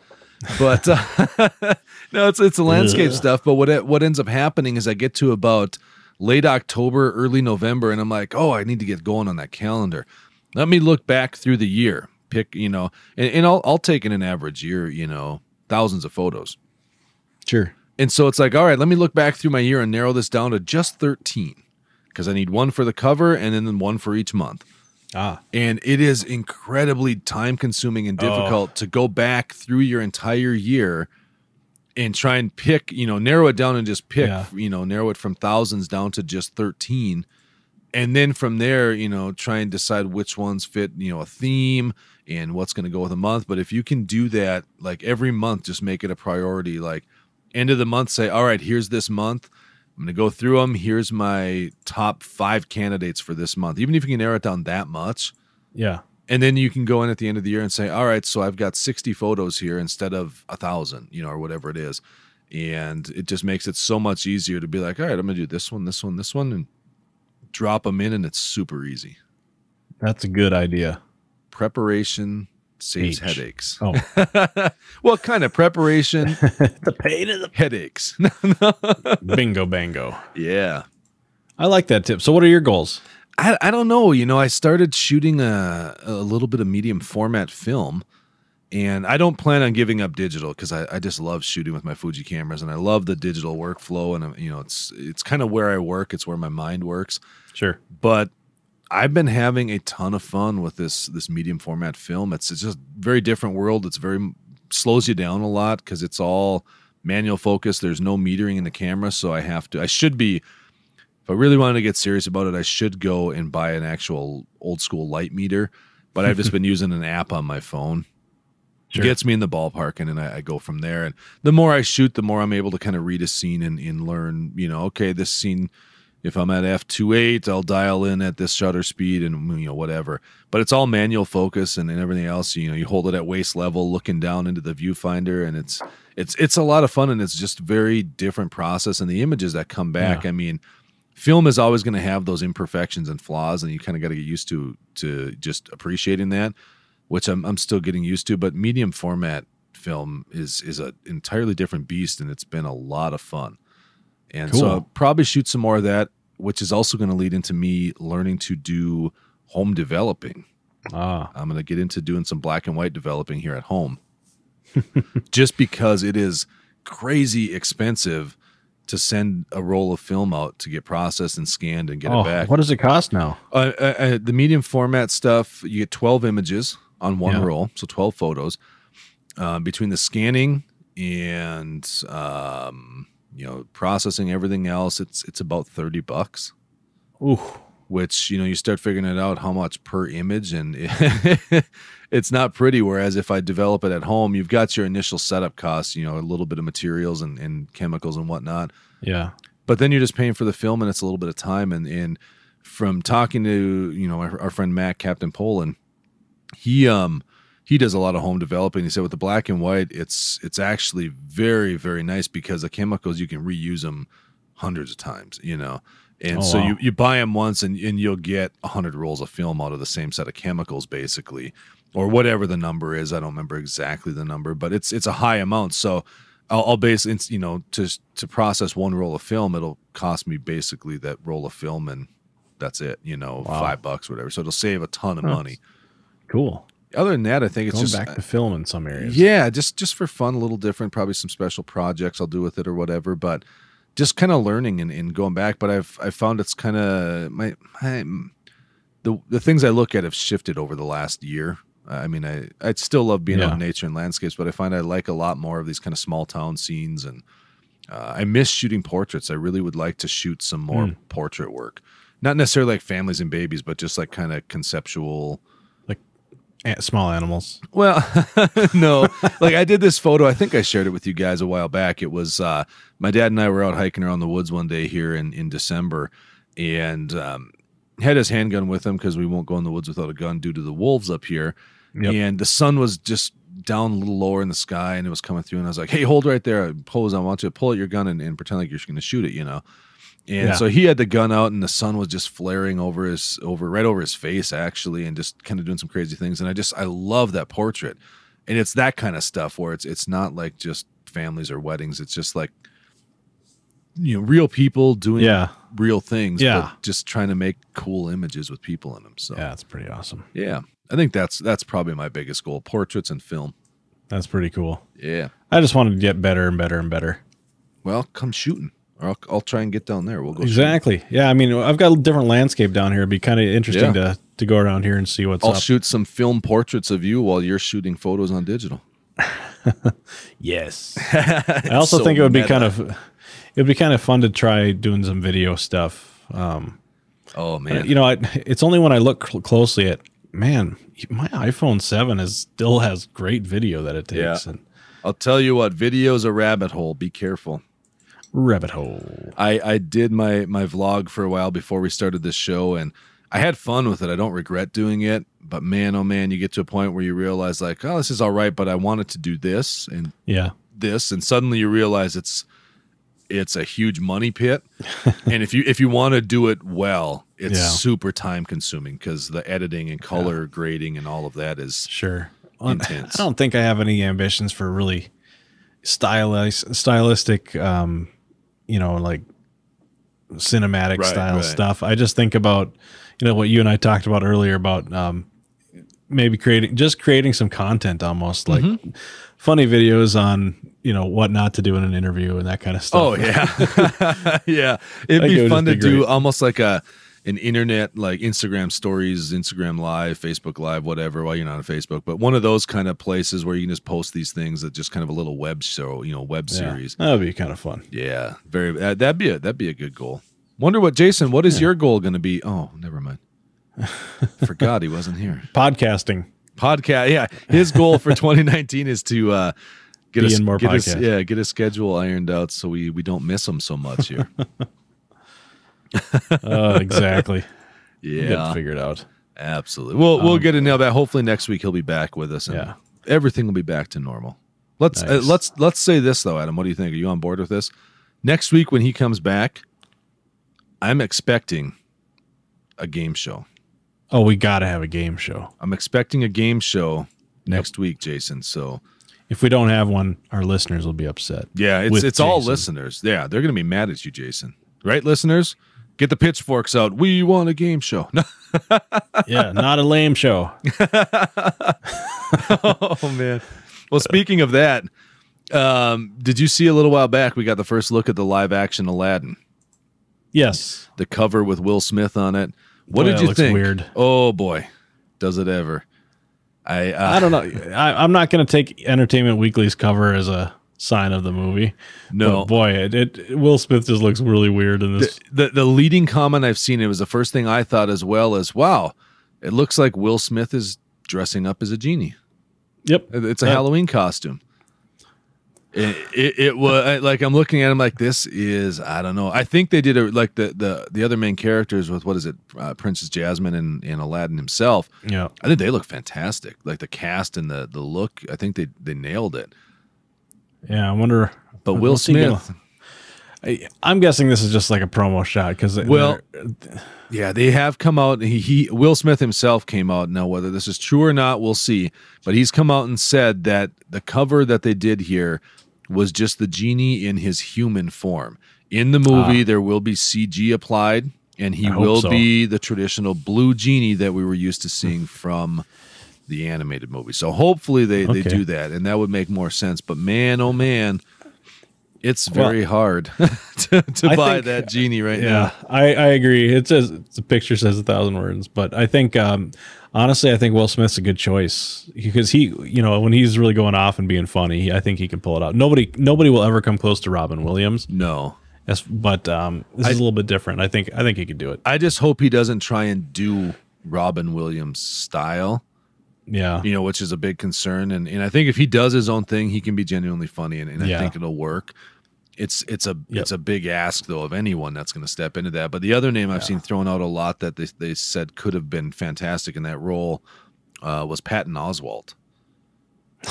But uh, no, it's it's a landscape Ugh. stuff. But what it, what ends up happening is I get to about late October, early November, and I'm like, oh, I need to get going on that calendar. Let me look back through the year, pick, you know, and, and I'll I'll take in an average year, you know, thousands of photos. Sure. And so it's like, all right, let me look back through my year and narrow this down to just 13 because I need one for the cover and then one for each month. Ah. And it is incredibly time consuming and difficult to go back through your entire year and try and pick, you know, narrow it down and just pick, Yeah. you know, narrow it from thousands down to just 13. And then from there, you know, try and decide which ones fit, you know, a theme and what's going to go with a month. But if you can do that, like every month, just make it a priority. Like end of the month, say, all right, here's this month. I'm going to go through them. Here's my top five candidates for this month. Even if you can narrow it down that much, Yeah. and then you can go in at the end of the year and say, all right, so I've got 60 photos here instead of a thousand, you know, or whatever it is. And it just makes it so much easier to be like, all right, I'm going to do this one, this one, this one, and drop them in. And it's super easy. That's a good idea. Preparation saves H. headaches. Oh. what kind of preparation, the pain of the headaches. the bingo bango. yeah. I like that tip. So what are your goals? I, I don't know. You know, I started shooting a, a little bit of medium format film, and I don't plan on giving up digital because I, I just love shooting with my Fuji cameras, and I love the digital workflow, and you know, it's it's kind of where I work. It's where my mind works. Sure. But I've been having a ton of fun with this this medium format film. It's it's just very different world. It's very slows you down a lot because it's all manual focus. There's no metering in the camera, so I have to. I should be. If I really wanted to get serious about it, I should go and buy an actual old school light meter. But I've just been using an app on my phone. Sure. Gets me in the ballpark, and then I, I go from there. And the more I shoot, the more I'm able to kind of read a scene and, and learn. You know, okay, this scene if I'm at f2.8, I'll dial in at this shutter speed and you know whatever. But it's all manual focus and, and everything else. You know, you hold it at waist level, looking down into the viewfinder, and it's it's it's a lot of fun and it's just very different process. And the images that come back, Yeah. I mean, film is always going to have those imperfections and flaws, and you kind of got to get used to to just appreciating that, which I'm I'm still getting used to. But medium format film is is an entirely different beast, and it's been a lot of fun. And so I'll probably shoot some more of that, which is also going to lead into me learning to do home developing. Ah. I'm going to get into doing some black and white developing here at home, just because it is crazy expensive to send a roll of film out to get processed and scanned and get oh, it back. what does it cost now? Uh, uh, uh, the medium format stuff, you get 12 images on one Yeah. roll, so 12 photos. Uh, between the scanning and um, you know processing everything else, it's it's about 30 bucks. Ooh. Which you know you start figuring it out how much per image, and it's not pretty. Whereas if I develop it at home, you've got your initial setup costs, you know, a little bit of materials and, and chemicals and whatnot Yeah. but then you're just paying for the film and it's a little bit of time and and from talking to you know our, our friend Matt Captain Poland he um he does a lot of home developing he said with the black and white it's it's actually very very nice because the chemicals you can reuse them hundreds of times you know and Oh, so wow. you, you buy them once and, and you'll get 100 rolls of film out of the same set of chemicals basically or whatever the number is i don't remember exactly the number but it's it's a high amount so I'll, I'll base it's you know to to process one roll of film it'll cost me basically that roll of film and that's it you know Wow. five bucks whatever so it'll save a ton of Huh. money Cool. Other than that i think it's Going just back to film in some areas. yeah just just for fun a little different probably some special projects i'll do with it or whatever but just kind of learning and, and going back but i've i found it's kind of my, my the the things i look at have shifted over the last year i mean i i still love being out in nature and landscapes but i find i like a lot more of these kind of small town scenes and uh, i miss shooting portraits i really would like to shoot some more Mm. portrait work not necessarily like families and babies but just like kind of conceptual small animals. well, no. like I did this photo. I think I shared it with you guys a while back. It was uh, my dad and I were out hiking around the woods one day here in in December, and um, had his handgun with him because we won't go in the woods without a gun due to the wolves up here. Yep. And the sun was just down a little lower in the sky and it was coming through and I was like, "Hey, hold right there. Pose. I want you to pull out your gun and, and pretend like you're going to shoot it." You know. And Yeah. so he had the gun out, and the sun was just flaring over his over right over his face, actually, and just kind of doing some crazy things. And I just I love that portrait, and it's that kind of stuff where it's it's not like just families or weddings. It's just like you know real people doing Yeah. real things, Yeah. but just trying to make cool images with people in them. So Yeah, that's pretty awesome. yeah, I think that's that's probably my biggest goal: portraits and film. That's pretty cool. Yeah. I just wanted to get better and better and better. Well, come shooting, I'll, I'll try and get down there. We'll go. Exactly. Yeah, I mean, I've got a different landscape down here. It'd be kind of interesting Yeah. to to go around here and see what's I'll up. shoot some film portraits of you while you're shooting photos on digital. yes. I also so think it would be kind of it would be kind of fun to try doing some video stuff. Um, Oh man, you know, I, it's only when I look cl- closely at man, my iPhone Seven is still has great video that it takes. Yeah. And I'll tell you what, video's a rabbit hole. Be careful. Rabbit hole. I, I did my my vlog for a while before we started this show and I had fun with it. I don't regret doing it, but man oh man, you get to a point where you realize like, oh, this is all right, but I wanted to do this and Yeah. this and suddenly you realize it's it's a huge money pit. and if you if you want to do it well, it's Yeah. super time consuming cuz the editing and color grading and all of that is Sure. Intense. I don't think I have any ambitions for really stylized, stylistic, um, you know, like cinematic Right, style right. stuff. I just think about, you know, what you and I talked about earlier about um, maybe creating, just creating some content almost like Mm-hmm. funny videos on, you know, what not to do in an interview and that kind of stuff. Oh yeah, yeah. It'd be fun to do almost like a an internet like Instagram stories, Instagram Live, Facebook Live, whatever. Well, you're not on Facebook, but one of those kind of places where you can just post these things that just kind of a little web show, you know, web Yeah. series. That would be kind of fun. Yeah, very. That, that'd be a that'd be a good goal. Wonder what Jason. What is your goal going to be? Oh, never mind. Forgot he wasn't here. Podcasting. Podcast. Yeah, his goal for 2019 is to uh, get us more get us, podcasts. yeah get a schedule ironed out so we we don't miss him so much here. Uh, exactly. yeah. Get yeah, it figured out. absolutely. We'll we'll get a nail back. Hopefully next week he'll be back with us. And Yeah. everything will be back to normal. Let's uh, let's let's say this though, Adam. What do you think? Are you on board with this? Next week when he comes back, I'm expecting a game show. Oh, we got to have a game show. I'm expecting a game show next week, Jason. So If we don't have one, our listeners will be upset. yeah, it's it's all listeners. Yeah, they're gonna be mad at you, Jason. Right, listeners? Get the pitchforks out. We want a game show. Yeah, not a lame show. oh man. Well, speaking of that, um, did you see a little while back? We got the first look at the live action Aladdin. Yes. The cover with Will Smith on it. What Boy, did you think? weird. Oh boy, does it ever? I uh, I don't know. I, I'm not going to take Entertainment Weekly's cover as a sign of the movie. No. But boy, it, it Will Smith just looks really weird in this. the the leading comment I've seen. It was the first thing I thought as well as wow, it looks like Will Smith is dressing up as a genie. yep. It's a Halloween costume. It, it, it was like I'm looking at him like this is I don't know. I think they did it like the the the other main characters with what is it, uh, Princess Jasmine and, and Aladdin himself. Yeah. I think they look fantastic. Like the cast and the the look. I think they they nailed it. Yeah. I wonder. But Will what's he gonna- Smith, I, I'm guessing this is just like a promo shot because Well, yeah, they have come out. He, he Will Smith himself came out. Now, whether this is true or not, we'll see. But he's come out and said that the cover that they did here was just the genie in his human form. In the movie, ah. there will be CG applied, and he I will so. be the traditional blue genie that we were used to seeing from the animated movie. So hopefully they, they do that, and that would make more sense. But man, oh man, it's Well, very hard to, to I buy think- that genie right now. Yeah, I, I agree. It says the picture says a thousand words, but I think um, honestly, I think Will Smith's a good choice because he, you know, when he's really going off and being funny, I think he can pull it out. Nobody, nobody will ever come close to Robin Williams. No. As, but um, this I- is a little bit different. I think I think he could do it. I just hope he doesn't try and do Robin Williams style, Yeah, you know, which is a big concern. And and I think if he does his own thing, he can be genuinely funny, and, and I think it'll work. It's it's a Yep. it's a big ask though of anyone that's going to step into that. But the other name I've seen thrown out a lot that they they said could have been fantastic in that role uh, was Patton Oswalt.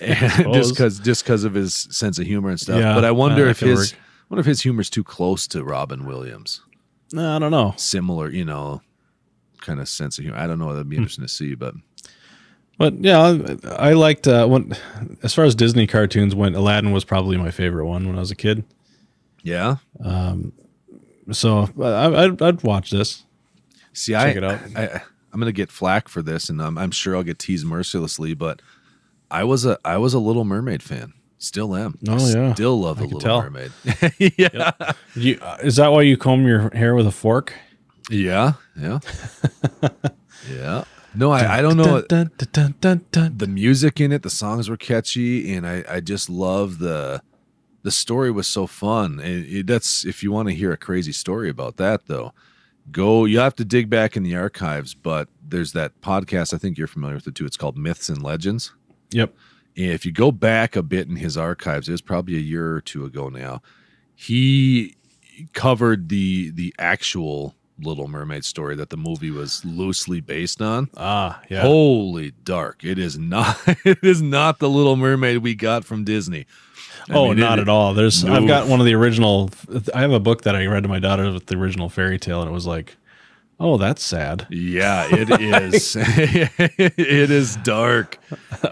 just because just because of his sense of humor and stuff. Yeah, but I wonder that if his work. wonder if his humor's too close to Robin Williams. No, I don't know. Similar, you know, kind of sense of humor. I don't know. That'd Hmm. be interesting to see. But But yeah, I, I liked uh, when as far as Disney cartoons went, Aladdin was probably my favorite one when I was a kid. yeah, Um, So I, I'd, I'd watch this. see, Check I, it out. I I'm gonna get flack for this, and I'm, I'm sure I'll get teased mercilessly. But I was a I was a Little Mermaid fan. Still am. Oh, yeah. Still love I the Little tell. Mermaid. yeah. You, uh, is that why you comb your hair with a fork? Yeah. Yeah. yeah. No, I, I don't know. Dun, dun, dun, the music in it, the songs were catchy, and I, I just love the the story was so fun. And it, that's if you want to hear a crazy story about that though, go you have to dig back in the archives, but there's that podcast, I think you're familiar with it too. It's called Myths and Legends. Yep. And if you go back a bit in his archives, it was probably a year or two ago now. He covered the the actual Little Mermaid story that the movie was loosely based on. Ah, yeah. Holy dark! It is not. It is not the Little Mermaid we got from Disney. I oh, mean, not it- at all. There's No. I've got one of the original. I have a book that I read to my daughter with the original fairy tale, and it was like, oh, that's sad. Yeah, it is. it is dark.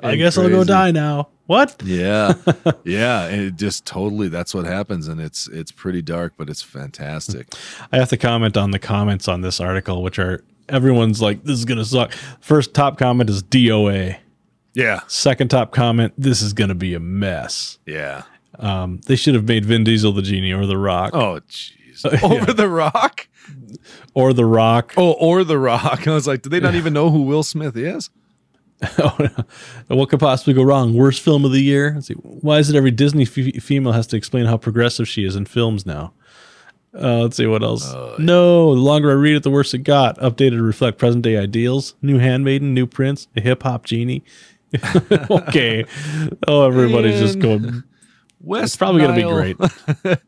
I guess I'll go die now. What? Yeah, yeah. And it just totally. That's what happens, and it's it's pretty dark, but it's fantastic. I have to comment on the comments on this article, which are everyone's like, this is gonna suck. First top comment is DOA. Yeah, Second top comment, this is gonna be a mess. yeah. Um, they should have made Vin Diesel the genie or the Rock Oh, jeez. Over the Rock. Or the Rock. Oh, or the Rock. I was like, do they not even know who Will Smith is? what could possibly go wrong? Worst film of the year. Let's see. Why is it every Disney f- female has to explain how progressive she is in films now? Uh, let's see what else. no, the longer I read it, the worse it got. Updated to reflect present day ideals. New handmaiden, new prince, a hip hop genie. okay. Oh, everybody's just going. West It's probably gonna be great.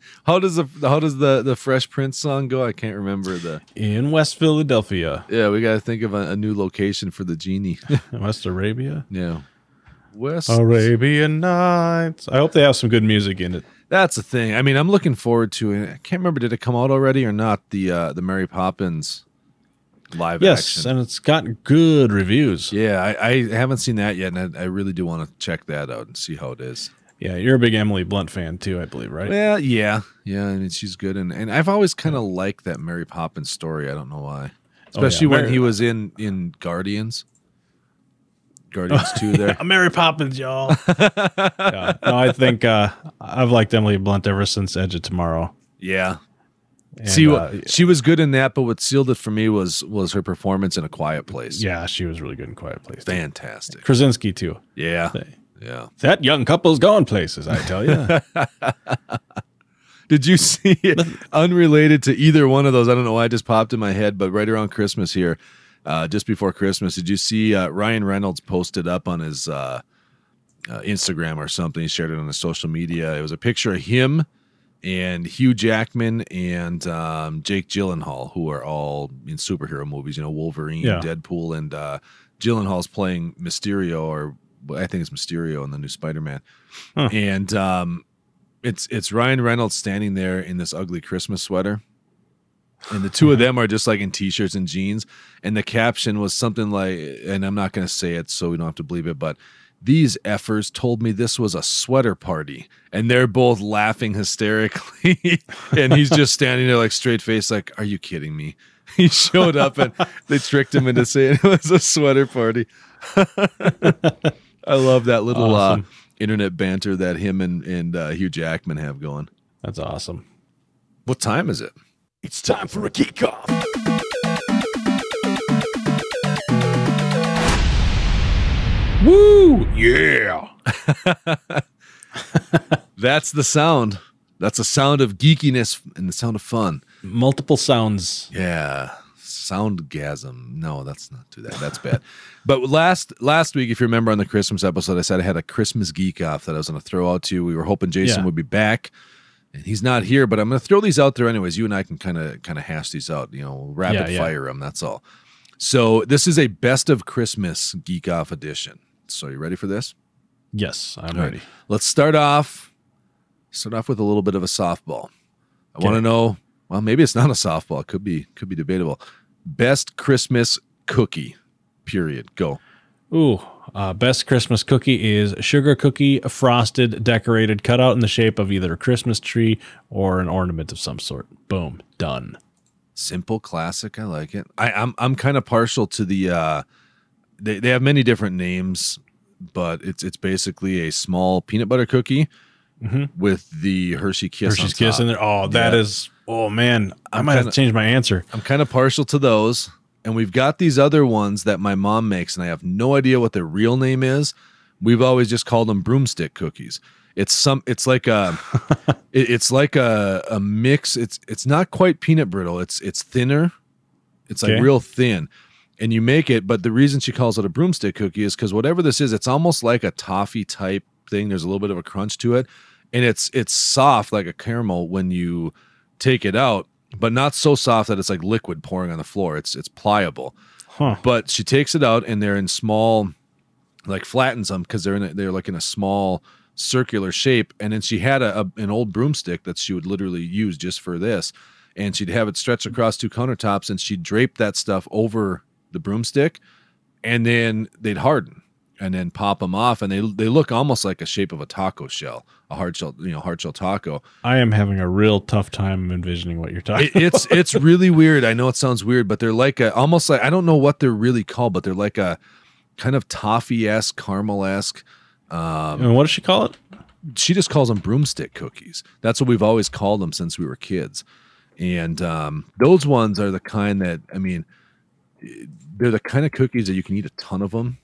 how does the how does the the Fresh Prince song go? I can't remember the. In West Philadelphia, Yeah, we got to think of a, a new location for the genie. West Arabia, yeah, West. Arabian Nights. I hope they have some good music in it. That's the thing. I mean, I'm looking forward to it. I can't remember did it come out already or not. The uh the Mary Poppins live Yes, action. and it's got good reviews. Yeah, I, I haven't seen that yet, and I, I really do want to check that out and see how it is. Yeah, you're a big Emily Blunt fan too, I believe, right? Well, yeah, yeah. I mean, she's good, and and I've always kind of liked that Mary Poppins story. I don't know why, especially when Mary- he was in in Guardians. Guardians two there. Mary Poppins, y'all. yeah. No, I think uh, I've liked Emily Blunt ever since Edge of Tomorrow. Yeah. And, See, uh, she was good in that, but what sealed it for me was was her performance in A Quiet Place. yeah, she was really good in Quiet Place. fantastic. Krasinski too. Yeah, yeah. That young couple's gone places, I tell you. Did you see it? Unrelated to either one of those, I don't know why it just popped in my head, but right around Christmas here, uh, just before Christmas, did you see uh, Ryan Reynolds posted up on his uh, uh, Instagram or something? He shared it on his social media. It was a picture of him and Hugh Jackman and um, Jake Gyllenhaal, who are all in superhero movies. You know, Wolverine, Yeah. Deadpool, and uh, Gyllenhaal's playing Mysterio, or I think it's Mysterio in the new Spider-Man. Huh. And um, it's it's Ryan Reynolds standing there in this ugly Christmas sweater. And the two of them are just like in t-shirts and jeans. And the caption was something like, and I'm not going to say it so we don't have to believe it, but these effers told me this was a sweater party. And they're both laughing hysterically. and he's just standing there like straight face, like, are you kidding me? He showed up and they tricked him into saying it was a sweater party. I love that little uh, internet banter that him and, and uh, Hugh Jackman have going. That's awesome. What time is it? It's time for a geek off. Woo! Yeah. That's the sound. That's the sound of geekiness and the sound of fun. Multiple sounds. Yeah. Soundgasm. No, that's not too that. That's bad. but last last week, if you remember on the Christmas episode, I said I had a Christmas geek off that I was going to throw out to you. We were hoping Jason Yeah. would be back, and he's not here. But I'm going to throw these out there anyways. You and I can kind of kind of hash these out. You know, rapid Yeah, yeah. fire them. That's all. So this is a best of Christmas geek off edition. So you ready for this? Yes, I'm All right. ready. Let's start off. Start off with a little bit of a softball. I want to know. Well, maybe it's not a softball. It could be. Could be debatable. Best Christmas cookie. Period. Go. Ooh, uh, best Christmas cookie is sugar cookie, frosted, decorated, cut out in the shape of either a Christmas tree or an ornament of some sort. Boom, done. Simple, classic. I like it. I, I'm I'm kind of partial to the. uh They they have many different names, but it's it's basically a small peanut butter cookie Mhm. with the Hershey Kiss. Hershey's Kiss in there. Oh, that Yeah. is. Oh man, I I'm might have kinda- to change my answer. I'm kind of partial to those. And we've got these other ones that my mom makes, and I have no idea what their real name is. We've always just called them broomstick cookies. It's some. It's like a. it- it's like a a mix. It's it's not quite peanut brittle. It's it's thinner. It's like Okay. real thin, and you make it. But the reason she calls it a broomstick cookie is because whatever this is, it's almost like a toffee type thing. There's a little bit of a crunch to it, and it's it's soft like a caramel when you take it out, but not so soft that it's like liquid pouring on the floor. It's it's pliable. Huh. But she takes it out and they're in small, like flattens them because they're in a, they're like in a small circular shape. And then she had a, a an old broomstick that she would literally use just for this, and she'd have it stretched across two countertops, and she'd drape that stuff over the broomstick, and then they'd harden. And then pop them off, and they they look almost like a shape of a taco shell, a hard shell, you know, hard shell taco. I am having a real tough time envisioning what you're talking. It, it's it's really weird. I know it sounds weird, but they're like a almost like I don't know what they're really called, but they're like a kind of toffee esque, caramel esque. Um, and what does she call it? she just calls them broomstick cookies. That's what we've always called them since we were kids. And um, those ones are the kind that I mean, they're the kind of cookies that you can eat a ton of them,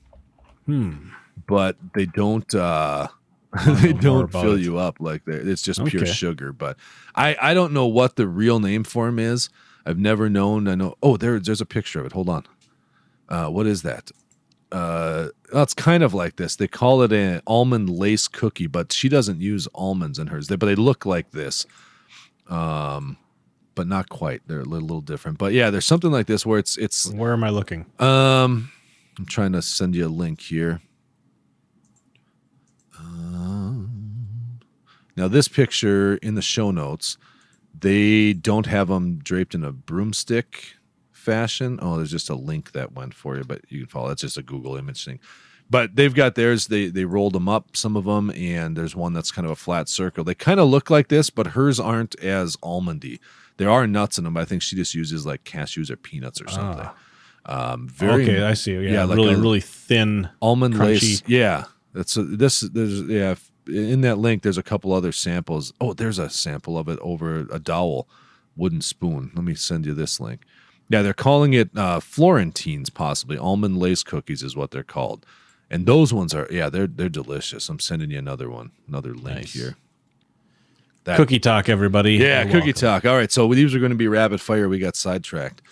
Hmm. but they don't. Uh, they don't fill it. you up like they it's just pure Okay. sugar. But I I don't know what the real name for them is. I've never known. I know. Oh, there there's a picture of it. Hold on. Uh, what is that? Uh, it's kind of like this. They call it an almond lace cookie, but she doesn't use almonds in hers. They, but they look like this. Um, but not quite. They're a little, little different. But yeah, there's something like this where it's it's Where am I looking? um, I'm trying to send you a link here. Um, now, this picture in the show notes, they don't have them draped in a broomstick fashion. Oh, there's just a link that went for you, but you can follow. That's just a Google image thing. But they've got theirs. They they rolled them up, some of them, and there's one that's kind of a flat circle. They kind of look like this, but hers aren't as almondy. There are nuts in them. But I think she just uses like cashews or peanuts or something. Um, very okay, I see. Yeah, yeah, like really, really thin. almond lace. Yeah, that's a, this. There's yeah. In that link, there's a couple other samples. Oh, there's a sample of it over a dowel wooden spoon. Let me send you this link. Yeah, they're calling it uh, Florentines, possibly almond lace cookies is what they're called, and those ones are yeah, they're they're delicious. I'm sending you another one, another link Nice. here. That- Cookie talk, everybody. yeah, You're cookie welcome. talk. All right, so these are going to be rapid fire. We got sidetracked.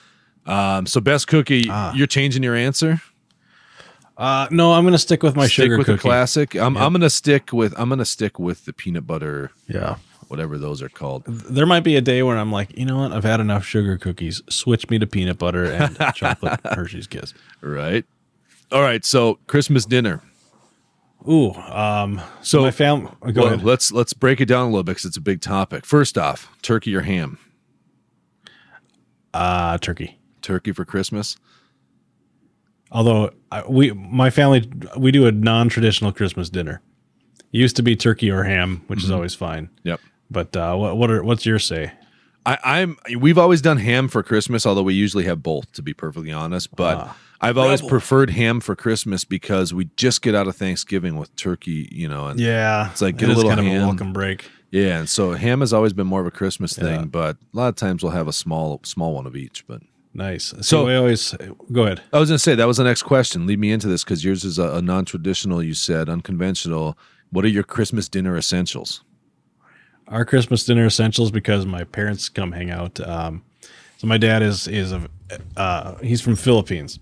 Um, so best cookie, Ah. you're changing your answer. Uh, no, I'm gonna stick with my stick sugar with cookie. classic. I'm I'm gonna stick with I'm gonna stick with the peanut butter, Yeah. whatever those are called. There might be a day where I'm like, you know what? I've had enough sugar cookies. Switch me to peanut butter and chocolate Hershey's Kiss. Right. All right. So Christmas dinner. Ooh, um, so my family. Go Well, ahead. let's let's break it down a little bit because it's a big topic. First off, turkey or ham? Uh, turkey. Turkey for Christmas. Although I, we, my family, we do a non-traditional Christmas dinner. It used to be turkey or ham, which Mm-hmm. is always fine. Yep. But uh, what what are what's your say? I, I'm we've always done ham for Christmas, although we usually have both, to be perfectly honest. But Ah. I've always Rebel. preferred ham for Christmas because we just get out of Thanksgiving with turkey, you know, and Yeah, It's like, it get a little kind of a welcome break. Yeah, and so ham has always been more of a Christmas thing, Yeah. but a lot of times we'll have a small small one of each. But Nice. So So- we always go ahead. I was gonna say that was the next question. Lead me into this because yours is a, a non-traditional. You said unconventional. What are your Christmas dinner essentials? Our Christmas dinner essentials because my parents come hang out. Um, so my dad is is a uh, he's from Philippines,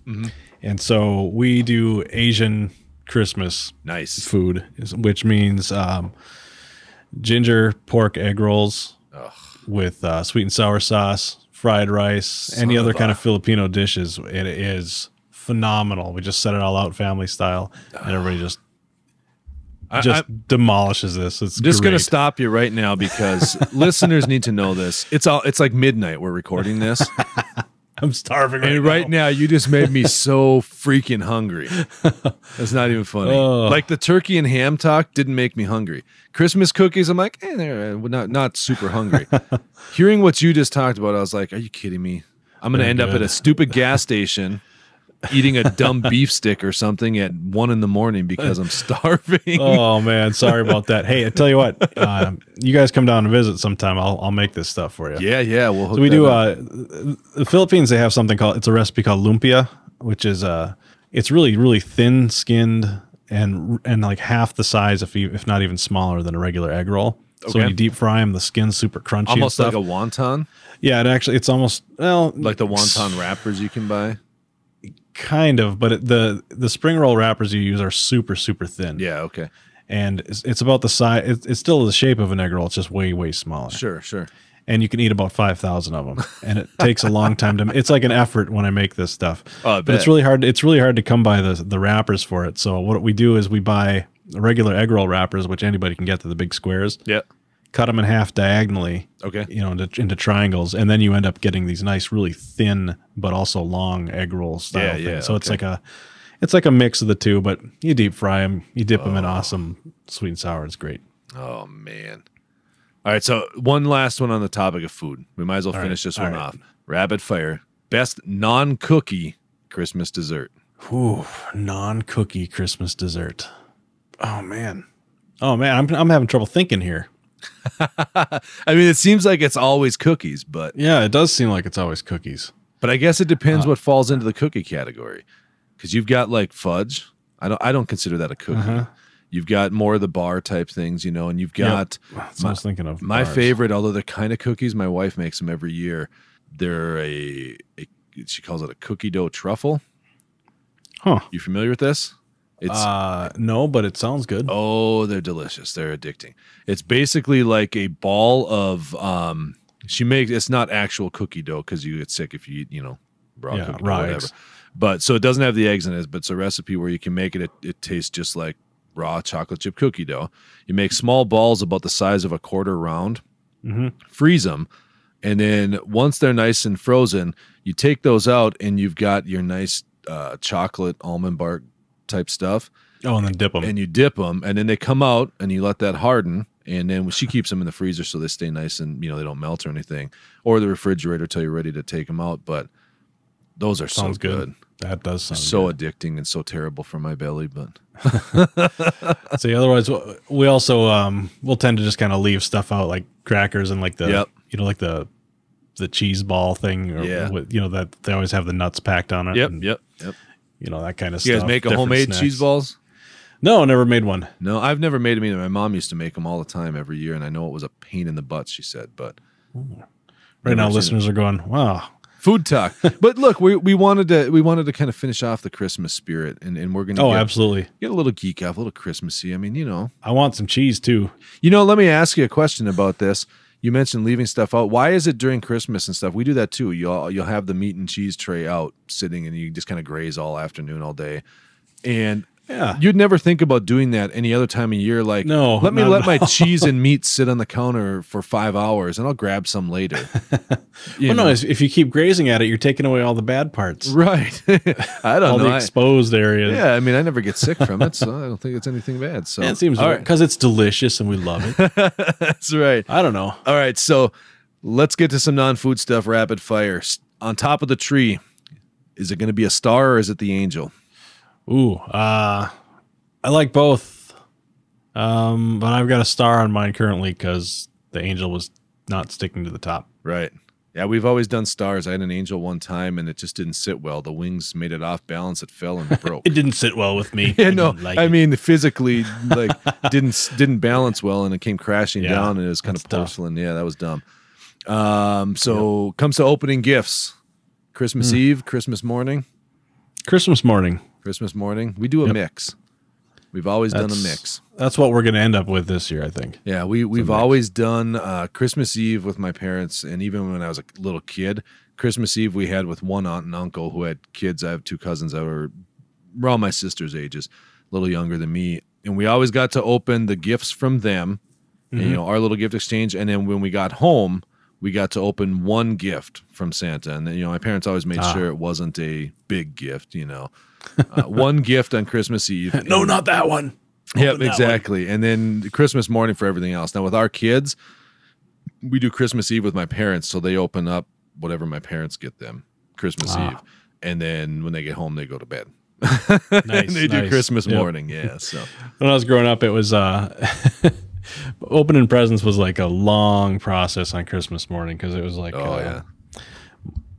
and so we do Asian Christmas Nice. food, which means um, ginger pork egg rolls Ugh. with uh, sweet and sour sauce, fried rice, any other kind a- of Filipino dishes. It is phenomenal. We just set it all out family style, and everybody just I- just I'm demolishes this. It's just gonna stop you right now because listeners need to know this. It's all. It's like midnight. We're recording this, I'm starving right, and right now you just made me so freaking hungry. That's not even funny. Oh. Like the turkey and ham talk didn't make me hungry. Christmas cookies, I'm like, eh, they're uh, not not super hungry. Hearing what you just talked about, I was like, are you kidding me? I'm gonna They're end up at a stupid gas station. Eating a dumb beef stick or something at one in the morning because I'm starving. Oh man, sorry about that. Hey, I tell you what, um, you guys come down and visit sometime. I'll I'll make this stuff for you. Yeah, yeah. We'll hook So we do. Uh, the Philippines they have something called it's a recipe called lumpia, which is uh, it's really really thin skinned and and like half the size, if you, if not even smaller than a regular egg roll. So when you deep fry them, the skin's super crunchy. almost like a wonton, yeah. It actually it's almost well like the wonton wrappers you can buy. Kind of, but the the spring roll wrappers you use are super super thin. Yeah, okay, and it's, it's about the size. It's, it's still the shape of an egg roll. It's just way way smaller. sure, sure. and you can eat about 5000 of them and it takes a long time to it's like an effort when i make this stuff Oh, but it's really hard it's really hard to come by the the wrappers for it so what we do is we buy regular egg roll wrappers which anybody can get to the big squares Yeah, cut them in half diagonally okay. you know into, into triangles and then you end up getting these nice really thin but also long egg roll style Yeah, things yeah, so it's like a it's like a mix of the two but you deep fry them you dip them in Oh. awesome sweet and sour it's great Oh man. All right, so one last one on the topic of food. We might as well All finish right, this all one right. off. Rapid fire. Best non-cookie Christmas dessert. Ooh, non-cookie Christmas dessert. Oh man. Oh man, I'm I'm having trouble thinking here. I mean, it seems like it's always cookies, but Yeah, it does seem like it's always cookies. but I guess it depends Uh, what falls into the cookie category. Because you've got like fudge. I don't. I don't consider that a cookie. Uh-huh. You've got more of the bar type things, you know, and you've Yep. got That's what I was thinking of. My bars. favorite, although they're kind of cookies, my wife makes them every year. They're a, a she calls it a cookie dough truffle. Huh. You familiar with this? It's Uh no, but it sounds good. oh, they're delicious. They're addicting. It's basically like a ball of um. She makes it's not actual cookie dough because you get sick if you eat you know raw Yeah, cookie raw dough, whatever. But so it doesn't have the eggs in it, but it's a recipe where you can make it. It, it tastes just like raw chocolate chip cookie dough. You make small balls about the size of a quarter round Mhm. freeze them, and then once they're nice and frozen, you take those out, and you've got your nice uh, chocolate almond bark type stuff, Oh, and then dip them. and you dip them, and then they come out, and you let that harden, and then she keeps them in the freezer so they stay nice and you know they don't melt or anything, or the refrigerator till you're ready to take them out. But those are sounds so good. good. That does sound So good. addicting and so terrible for my belly, but See, otherwise we also um we'll tend to just kind of leave stuff out like crackers and like the Yep. you know like the the cheese ball thing or Yeah. with, you know that they always have the nuts packed on it. yep, and, yep, yep. You know that kind of You stuff. You guys make a homemade snacks. cheese balls? No, never made one. No, I've never made them either. My mom used to make them all the time every year, and I know it was a pain in the butt. She said, but Right now, listeners are going, "Wow, food talk. but look, we, we wanted to we wanted to kind of finish off the Christmas spirit, and, and we're gonna oh, get, absolutely." get a little geek off, a little Christmassy. I mean, you know, I want some cheese too. you know. Let me ask you a question about this. You mentioned leaving stuff out. Why is it during Christmas and stuff? We do that too. You'll you'll have the meat and cheese tray out sitting, and you just kind of graze all afternoon, all day, and Yeah, You'd never think about doing that any other time of year. Like, No, let me let my cheese and meat sit on the counter for five hours, and I'll grab some later. Well, no, know? if if you keep grazing at it, you're taking away all the bad parts, right? I don't know. the exposed areas. yeah, I mean, I never get sick from it, so I don't think it's anything bad. So Yeah, it seems all right. because it's delicious and we love it. That's right. I don't know. All right, so let's get to some non-food stuff. Rapid fire. On top of the tree, is it going to be a star or is it the angel? Ooh, uh, I like both, um, but I've got a star on mine currently because the angel was not sticking to the top. Right. Yeah, we've always done stars. I had an angel one time, and it just didn't sit well. The wings made it off balance. It fell and broke. It didn't sit well with me. Yeah, I no. like I it. mean, physically, like didn't didn't balance well, and it came crashing Yeah, down, and it was kind of that's tough. porcelain. Yeah, that was dumb. Um, so comes to opening gifts. Christmas Hmm. Eve, Christmas morning, Christmas morning. Christmas morning. We do a Yep. mix. We've always done a mix. That's what we're going to end up with this year, I think. Yeah, we we've always done uh, Christmas Eve with my parents, and even when I was a little kid, Christmas Eve we had with one aunt and uncle who had kids. I have two cousins that were around my sister's ages, a little younger than me, and we always got to open the gifts from them, and, you know, our little gift exchange. And then when we got home, we got to open one gift from Santa, and you know, my parents always made sure it wasn't a big gift. You know, uh, one gift on Christmas Eve. no, and- not that one. Yep, that exactly. And then Christmas morning for everything else. Now with our kids, we do Christmas Eve with my parents, so they open up whatever my parents get them Christmas Ah. Eve, and then when they get home, they go to bed. Nice, and they do. Christmas Yep. morning. Yeah. So When I was growing up, it was uh, opening presents was like a long process on Christmas morning because it was like, oh uh, yeah,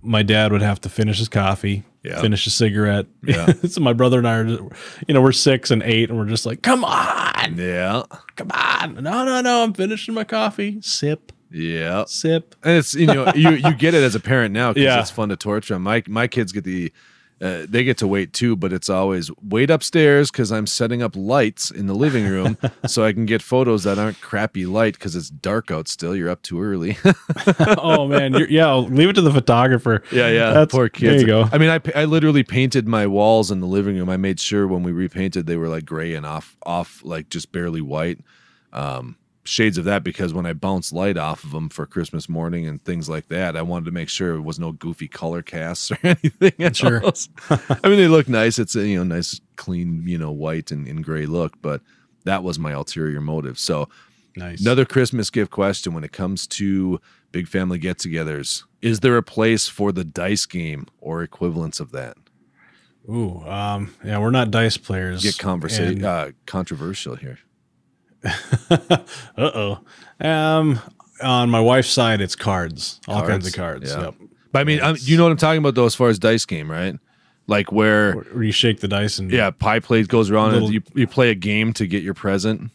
my dad would have to finish his coffee, Yeah. finish a cigarette. Yeah. so my brother and I are, just, you know, we're six and eight, and we're just like, come on, yeah, come on, no, no, no, I'm finishing my coffee. Sip, yeah. sip. And it's you know you you get it as a parent now because Yeah. it's fun to torture them. My my kids get the. Uh, they get to wait too, but it's always wait upstairs because I'm setting up lights in the living room so I can get photos that aren't crappy light because it's dark out still. You're up too early. oh man, You're, yeah, I'll leave it to the photographer. Yeah, yeah. That's- poor kids. There you go. I mean, I, I literally painted my walls in the living room. I made sure when we repainted, they were like gray and off, off like just barely white. Um, shades of that because when I bounced light off of them for Christmas morning and things like that, I wanted to make sure it was no goofy color casts or anything. Sure. I mean, they look nice. It's a you know nice, clean, you know, white and, and gray look, but that was my ulterior motive. So Nice. Another Christmas gift question when it comes to big family get togethers. Is there a place for the dice game or equivalents of that? Ooh, um, yeah, we're not dice players. Get conversation uh, controversial here. Uh-oh. Um, on my wife's side, it's cards. All kinds of cards. Yeah. Yep. But I mean, I'm, you know what I'm talking about though, as far as dice game, right? Like where, Where, where you shake the dice and yeah, pie plate goes around Little- and you, you play a game to get your present.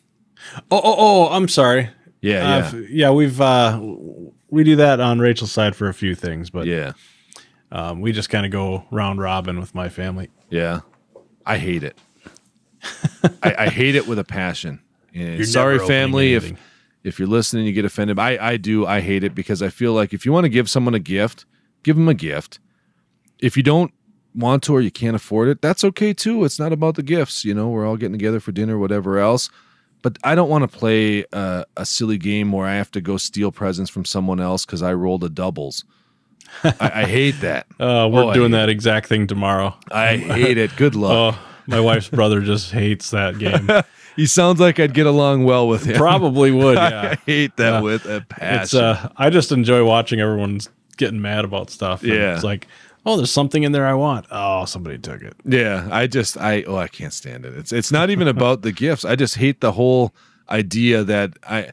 Oh, oh, oh! I'm sorry. Yeah, Uh, yeah, f- yeah. We've uh, we do that on Rachel's side for a few things, but yeah, um, we just kind of go round robin with my family. yeah. I hate it. I, I hate it with a passion. And You're sorry, family, if if you're listening, you get offended. I, I do. I hate it because I feel like if you want to give someone a gift, give them a gift. If you don't want to or you can't afford it, that's okay too. It's not about the gifts. You know, we're all getting together for dinner, whatever else. But I don't want to play a, a silly game where I have to go steal presents from someone else because I rolled a doubles. I, I hate that. Uh, we're Oh, doing that exact thing tomorrow. I hate it. Good luck. Oh, my wife's brother just hates that game. He sounds like I'd get along well with him. Probably would. Yeah. I hate that Yeah. with a passion. It's uh, I just enjoy watching everyone's getting mad about stuff. Yeah. It's like, oh, there's something in there I want. Oh, somebody took it. Yeah, I just I oh I can't stand it. It's it's not even about the gifts. I just hate the whole idea that I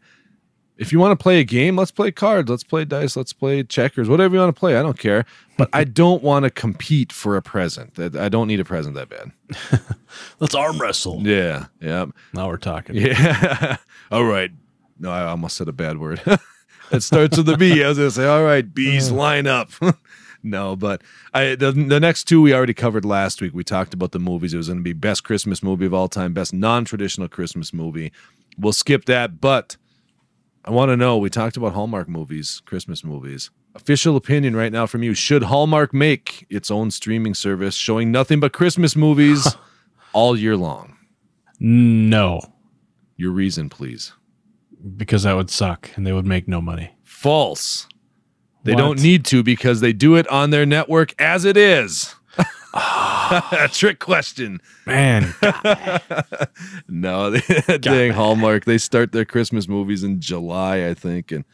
if you want to play a game, let's play cards, let's play dice, let's play checkers, whatever you want to play. I don't care. But I don't want to compete for a present. I don't need a present that bad. Let's arm wrestle. Yeah. Yeah. Now we're talking. Yeah. all right. No, I almost said a bad word. it starts with a B. I was gonna say, all right, bees uh. line up. no, but I the, the next two we already covered last week. We talked about the movies. It was gonna be best Christmas movie of all time, best non-traditional Christmas movie. We'll skip that, but I want to know. We talked about Hallmark movies, Christmas movies. Official opinion right now from you: Should Hallmark make its own streaming service showing nothing but Christmas movies all year long? No, Your reason, please. because that would suck and they would make no money. False. They What? don't need to because they do it on their network as it is. Trick question. Man, No, they, dang Hallmark. They start their Christmas movies in July, I think, and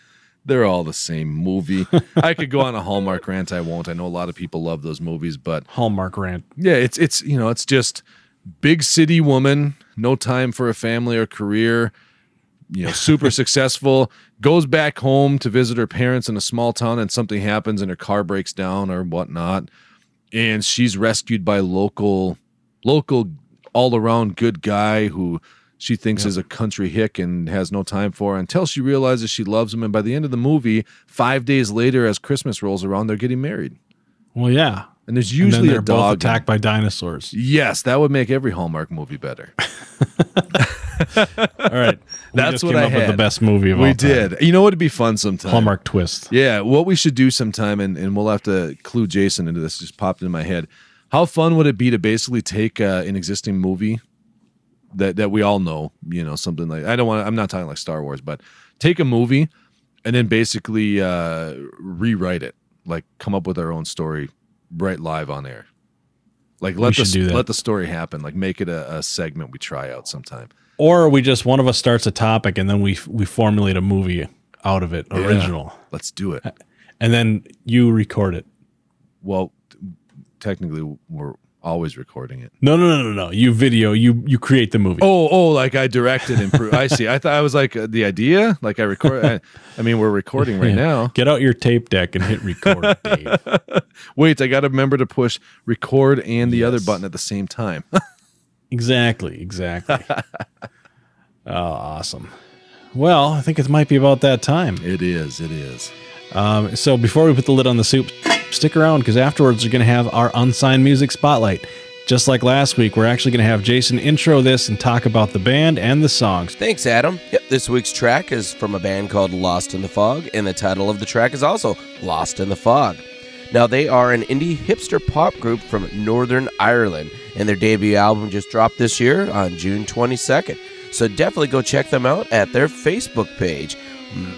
they're all the same movie. I could go on a Hallmark rant. I won't. I know a lot of people love those movies, but Hallmark rant. yeah, it's it's you know, it's just big city woman, no time for a family or career, you know, super successful, goes back home to visit her parents in a small town and something happens and her car breaks down or whatnot. And she's rescued by local local all around good guy who she thinks is a country hick and has no time for until she realizes she loves him. And by the end of the movie, five days later, as Christmas rolls around, they're getting married. Well, yeah. And there's And usually they're a dog. attacked by dinosaurs. Yes, that would make every Hallmark movie better. All right, we That's what came I up with the best movie of all we did. You know what would be fun sometime? Hallmark twist. Yeah, what we should do sometime, and, and we'll have to clue Jason into this. Just popped in my head. How fun would it be to basically take uh, an existing movie that that we all know. You know, something like I don't want. I'm not talking like Star Wars, but take a movie and then basically uh, rewrite it. Like come up with our own story, right live on air. Like let the let the story happen. Like make it a, a segment we try out sometime. Or we just one of us starts a topic and then we we formulate a movie out of it, original, Let's do it. and then you record it. Well, technically, we're always recording it. No, no, no, no, no. You video. You you create the movie. Oh, oh, like I directed and pro- I see. I thought I was like uh, the idea. Like I record. I, I mean, we're recording right now. Get out your tape deck and hit record, Dave. Wait, I got to remember to push record and the other button at the same time. Exactly, exactly. oh, awesome. Well, I think it might be about that time. it is. It is. Um, so before we put the lid on the soup, stick around because afterwards we're going to have our unsigned music spotlight. Just like last week, we're actually going to have Jason intro this and talk about the band and the songs. Thanks, Adam. Yep, this week's track is from a band called Lost in the Fog, and the title of the track is also Lost in the Fog. Now, they are an indie hipster pop group from Northern Ireland, and their debut album just dropped this year on June 22nd. So definitely go check them out at their Facebook page.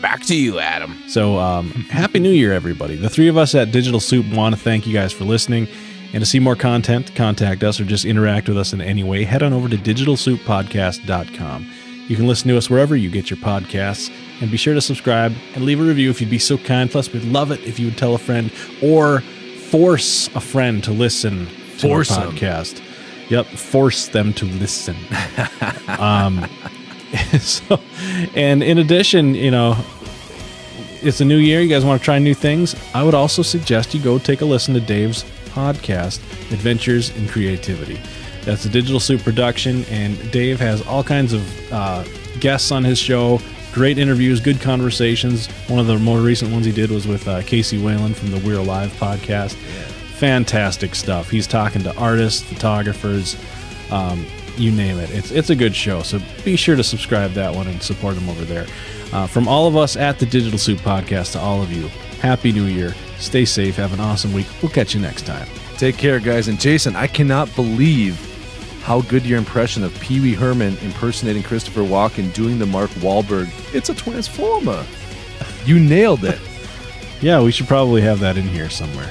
Back to you, Adam. So, um, Happy New Year, everybody. The three of us at Digital Soup want to thank you guys for listening. And to see more content, contact us or just interact with us in any way, head on over to digitalsouppodcast.com. You can listen to us wherever you get your podcasts. And be sure to subscribe and leave a review if you'd be so kind. Plus, we'd love it if you would tell a friend or force a friend to listen to Force our podcast. Yep, force them to listen. um, so, and in addition, you know, it's a new year. You guys want to try new things? I would also suggest you go take a listen to Dave's podcast, Adventures in Creativity. That's a Digital Soup production, and Dave has all kinds of uh, guests on his show. Great interviews, good conversations. One of the more recent ones he did was with uh, KC Wayland from the We're Alive podcast. Fantastic stuff. He's talking to artists, photographers, um, you name it. It's it's a good show. So be sure to subscribe that one and support him over there. Uh, from all of us at the Digital Soup Podcast to all of you, Happy New Year. Stay safe. Have an awesome week. We'll catch you next time. Take care, guys. And Jason, I cannot believe how good your impression of Pee Wee Herman impersonating Christopher Walken doing the Mark Wahlberg. It's a transformer. You nailed it. Yeah, we should probably have that in here somewhere.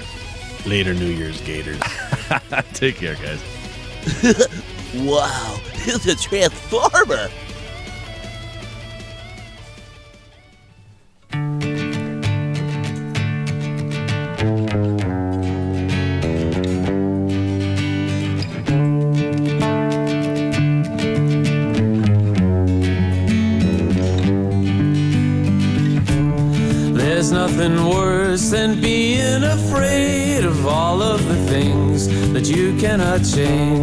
Later, New Year's Gators. Take care, guys. Wow, it's a transformer. There's nothing worse than being afraid of all of the things that you cannot change.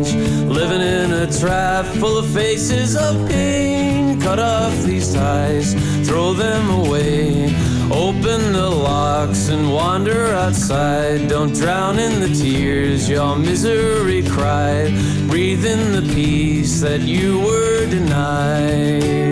Of of pain. Cut off these ties, throw them away. Open the locks and wander outside. Don't drown in the tears your misery cried. Breathe in the peace that you were denied.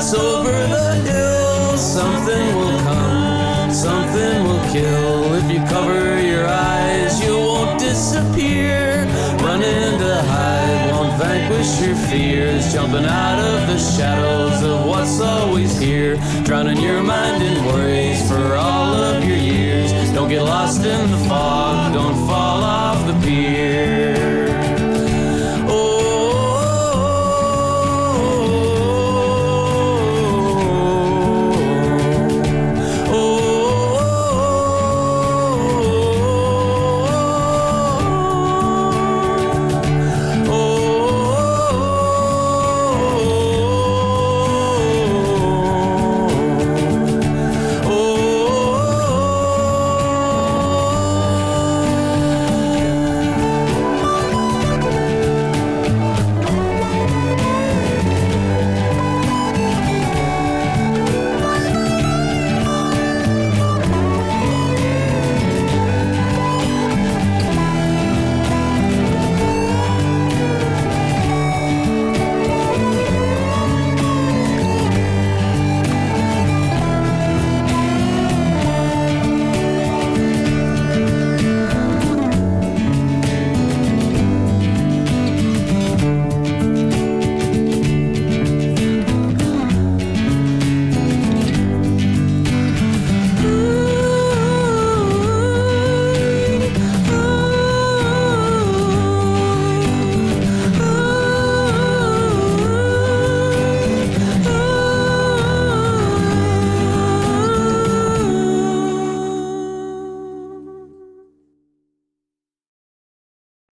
What's over the hill? Something will come, something will kill. If you cover your eyes, you won't disappear. Running to hide won't vanquish your fears. Jumping out of the shadows of what's always here. Drowning your mind in worries for all of your years. Don't get lost in the fog, don't fall off the pier.